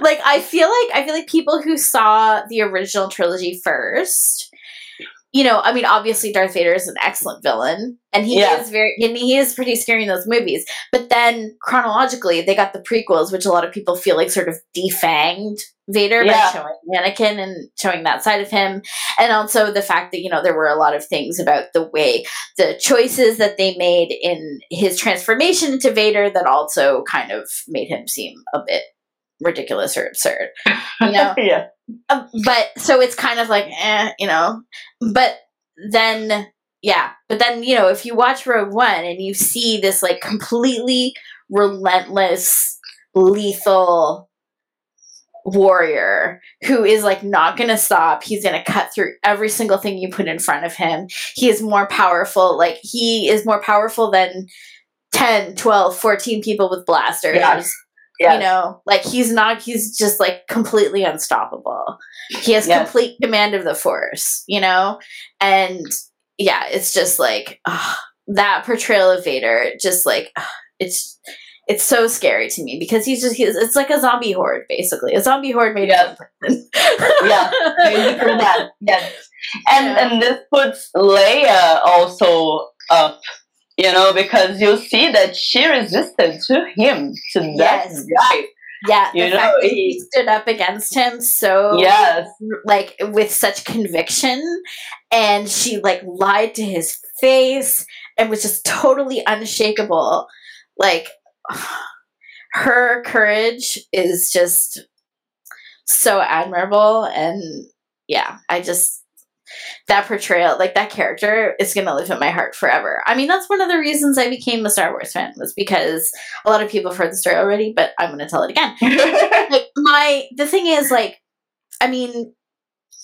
like I feel like I feel like people who saw the original trilogy first you know, I mean, obviously Darth Vader is an excellent villain, and he Yeah. is very, and he is pretty scary in those movies. But then chronologically, they got the prequels, which a lot of people feel like sort of defanged Vader Yeah. by showing Anakin and showing that side of him, and also the fact that you know there were a lot of things about the way the choices that they made in his transformation into Vader that also kind of made him seem a bit ridiculous or absurd. You know, yeah, um, but so it's kind of like, eh, you know. But then yeah, but then you know if you watch Rogue One and you see this like completely relentless, lethal warrior who is like not going to stop. He's going to cut through every single thing you put in front of him. He is more powerful. Like he is more powerful than 10, 12, 14 people with blasters. Yes. You know, like he's not, he's just like completely unstoppable. He has Yes. complete command of the force, you know? And yeah, it's just like that portrayal of Vader, just like it's it's so scary to me because he's just he's, it's like a zombie horde basically a zombie horde made person. Yeah, that. Yes. And Yeah. and this puts Leia also up, you know, because you see that she resisted to him, to that Yes. guy. yeah, the You know, fact that he- stood up against him so Yes. like with such conviction and she like lied to his face and was just totally unshakable like her courage is just so admirable and yeah i just that portrayal like that character is going to live in my heart forever. I mean that's one of the reasons i became a star wars fan was because a lot of people have heard the story already but i'm going to tell it again. Like my the thing is like i mean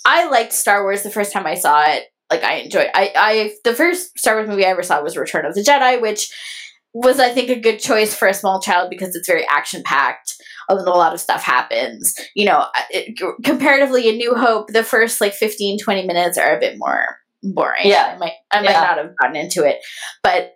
i liked star wars the first time i saw it. Like i enjoyed i i the first star wars movie i ever saw was return of the jedi which was i think a good choice for a small child because it's very action packed a lot of stuff happens you know uh, it, comparatively a new hope the first like 15 20 minutes are a bit more boring Yeah. i might i might Yeah. not have gotten into it but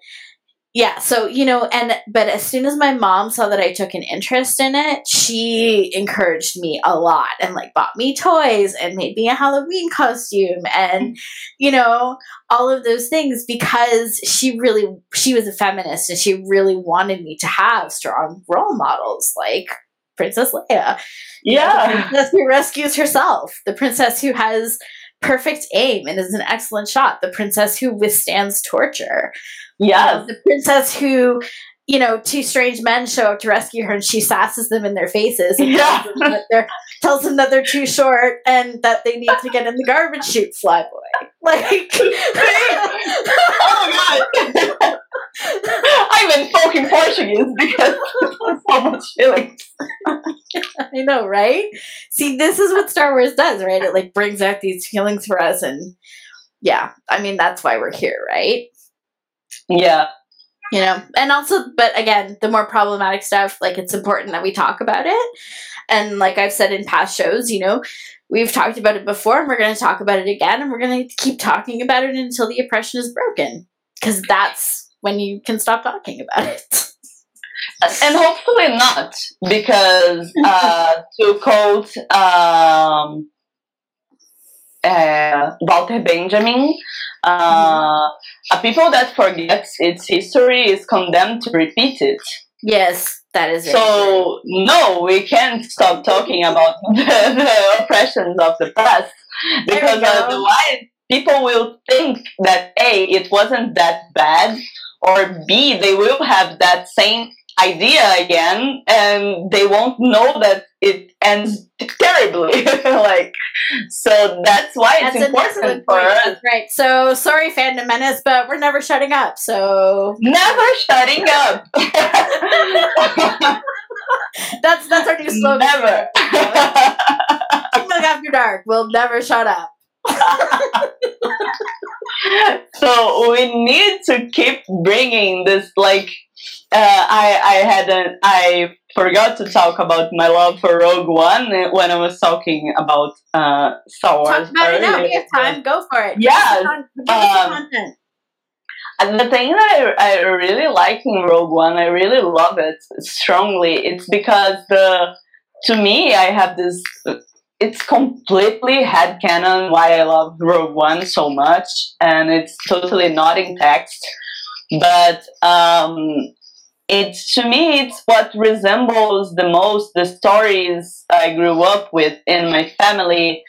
yeah so you know and but as soon as my mom saw that i took an interest in it she encouraged me a lot and like bought me toys and made me a halloween costume and you know all of those things because she really she was a feminist and she really wanted me to have strong role models like princess leia you know, yeah. princess who rescues herself the princess who has perfect aim and is an excellent shot the princess who withstands torture Yes. the princess who, you know, two strange men show up to rescue her and she sasses them in their faces and Yeah. tells, them that they're, tells them that they're too short and that they need to get in the garbage chute, Flyboy. Like, oh god. I've been talking Portuguese because there's so much feeling. I know, right? See, this is what Star Wars does, right? It like brings out these feelings for us and yeah, I mean, that's why we're here, right? Yeah. you know and also but again the more problematic stuff like it's important that we talk about it and like i've said in past shows you know we've talked about it before and we're going to talk about it again and we're going to keep talking about it until the oppression is broken because that's when you can stop talking about it. And hopefully not because uh, to quote um, uh, Walter Benjamin, uh, a people that forgets its history is condemned to repeat it. yes that is it. So no, we can't stop talking about the, the oppressions of the past because otherwise people will think that a it wasn't that bad, or b they will have that same idea again, and they won't know that it ends terribly. like so that's why it's that's important for us right so sorry fandom menace but we're never shutting up so never shutting up. that's that's our new slogan never. Look after dark we'll never shut up so we need to keep bringing this like uh, I I had a, I forgot to talk about my love for Rogue One when I was talking about uh, Star Wars. Talk about it now. We have time. Go for it. Yeah, the con- give us the um. The thing that I, I really like in Rogue One, I really love it strongly. It's because the to me, I have this. It's completely headcanon why I love Rogue One so much, and it's totally not in text. But um, it's to me, it's what resembles the most the stories I grew up with in my family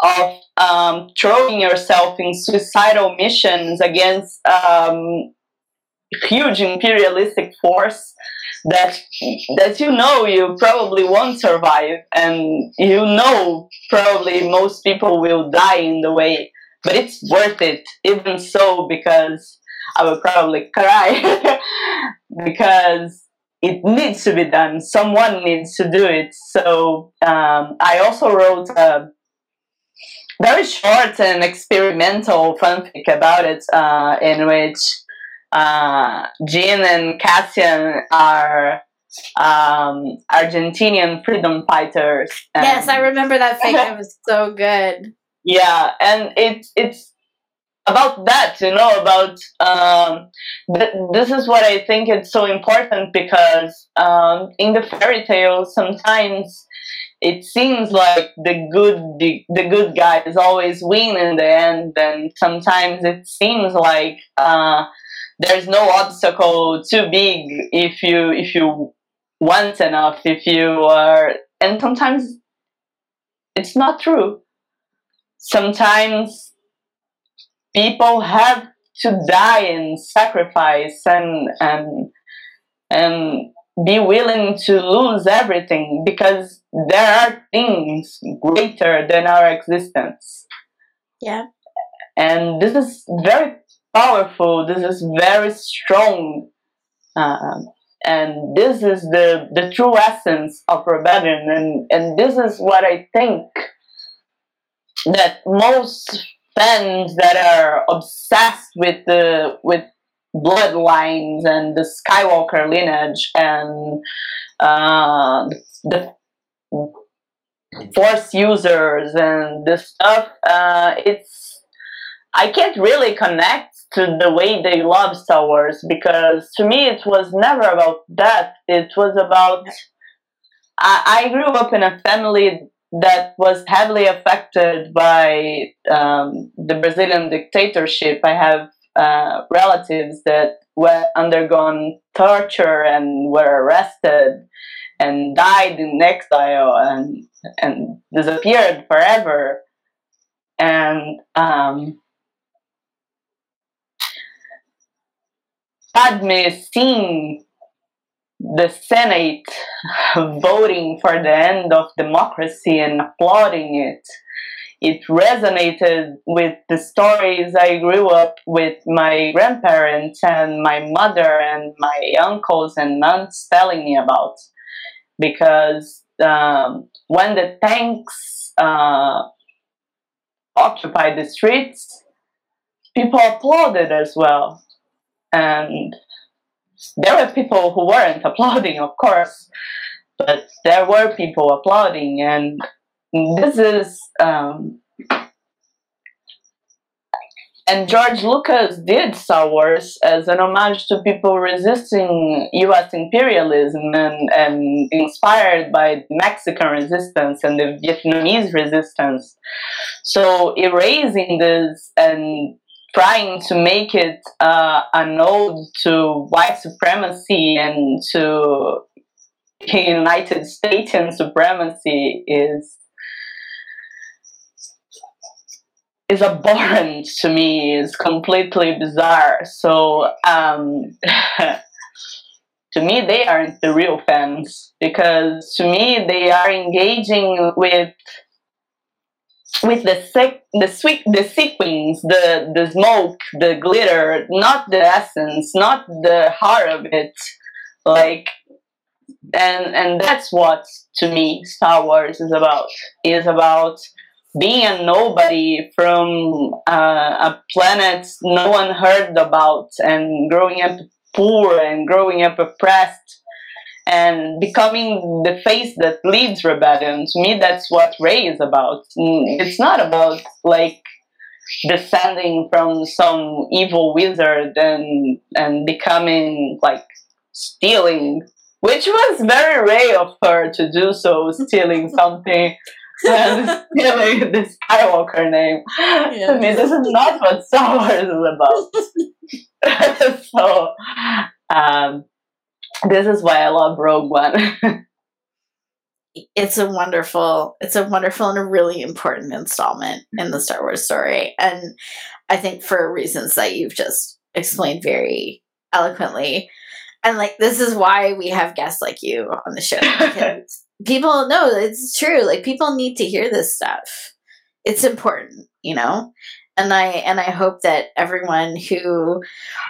of um, throwing yourself in suicidal missions against um, huge imperialistic force that that you know you probably won't survive and you know probably most people will die in the way but it's worth it even so because I will probably cry because it needs to be done. Someone needs to do it. So um, I also wrote a very short and experimental fanfic about it, uh, in which uh, Jyn and Cassian are um, Argentinian freedom fighters. yes, I remember that fic. it was so good. Yeah, and it's it's about that, you know, about um, th- this is what I think it's so important because um, in the fairy tales sometimes it seems like the good the, the good guys always win in the end, and sometimes it seems like uh, there's no obstacle too big if you if you want enough if you are and sometimes it's not true. Sometimes people have to die and sacrifice and and and be willing to lose everything because there are things greater than our existence. Yeah. And this is very powerful this is very strong um, and this is the the true essence of rebellion and and this is what i think that most fans that are obsessed with the with bloodlines and the skywalker lineage and uh, the force users and this stuff uh, it's i can't really connect to the way they love Star Wars because to me it was never about that. It was about. I, I grew up in a family that was heavily affected by um, the Brazilian dictatorship. I have uh, relatives that were undergone torture and were arrested and died in exile and and disappeared forever. And um, Padme seeing the Senate voting for the end of democracy and applauding it, it resonated with the stories I grew up with my grandparents and my mother and my uncles and aunts telling me about. Because um, when the tanks uh, occupied the streets, people applauded as well and there were people who weren't applauding, of course, but there were people applauding, and this is. Um, and George Lucas did Star Wars as an homage to people resisting US imperialism and, and inspired by Mexican resistance and the Vietnamese resistance. So erasing this and trying to make it uh, an ode to white supremacy and to United States and supremacy is is abhorrent to me. is completely bizarre. So um, to me, they aren't the real fans because to me they are engaging with with the sec- the sweet the sequins, the the smoke, the glitter, not the essence, not the heart of it. Like and and that's what to me Star Wars is about. Is about being a nobody from uh, a planet no one heard about and growing up poor and growing up oppressed and becoming the face that leads rebellion. To me, that's what Rey is about. Mm, it's not about like descending from some evil wizard and and becoming like stealing, which was very Rey of her to do so, stealing something. and stealing the Skywalker name. Yeah. To me, this is not what Star Wars is about. so, um, this is why I love Rogue One. it's a wonderful, it's a wonderful and a really important installment in the Star Wars story, and I think for reasons that you've just explained very eloquently. And like this is why we have guests like you on the show. people know it's true. Like people need to hear this stuff. It's important, you know? And I and I hope that everyone who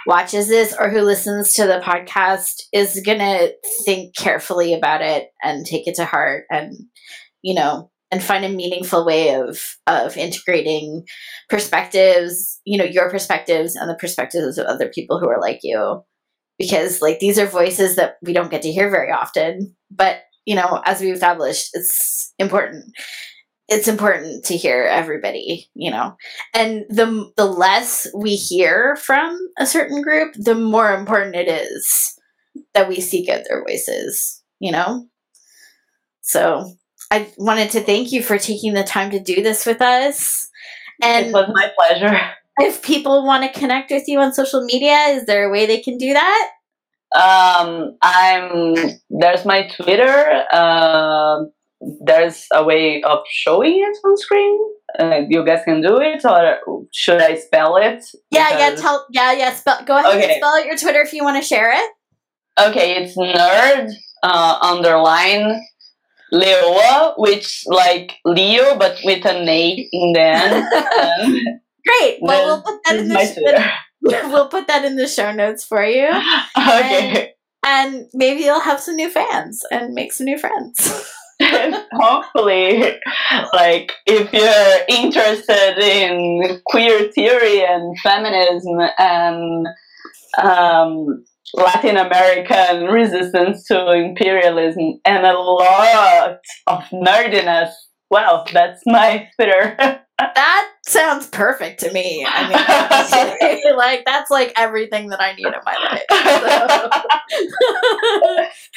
watches this or who listens to the podcast is gonna think carefully about it and take it to heart and you know and find a meaningful way of of integrating perspectives you know your perspectives and the perspectives of other people who are like you. Because like these are voices that we don't get to hear very often but you know as we've established it's important it's important to hear everybody you know. And the the less we hear from a certain group the more important it is that we seek out their voices you know. So i wanted to thank you for taking the time to do this with us. And it was my pleasure. if people want to connect with you on social media is there a way they can do that? Um i'm there's my twitter uh, there's a way of showing it on screen. Uh, you guys can do it, or should I spell it? Yeah, because... yeah, tell, yeah, yeah. Spell. Go ahead okay. and spell out your Twitter if you want to share it. Okay, it's nerd uh, underline Leoa, which like Leo, but with an A in the end. Great. Well, we'll put that in the we'll put that in the show notes for you. Okay. And, and maybe you'll have some new fans and make some new friends. hopefully like if you're interested in queer theory and feminism and um, latin american resistance to imperialism and a lot of nerdiness well that's my twitter that sounds perfect to me. I mean, like that's like everything that I need in my life.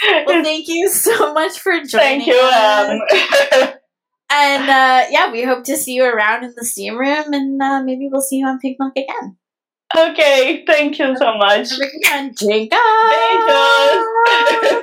So. well, thank you so much for joining. Thank you. Um. and uh, yeah, we hope to see you around in the steam room, and uh, maybe we'll see you on Pink Milk again. Okay, thank you so much. Have a good one, Jinka. Thank you.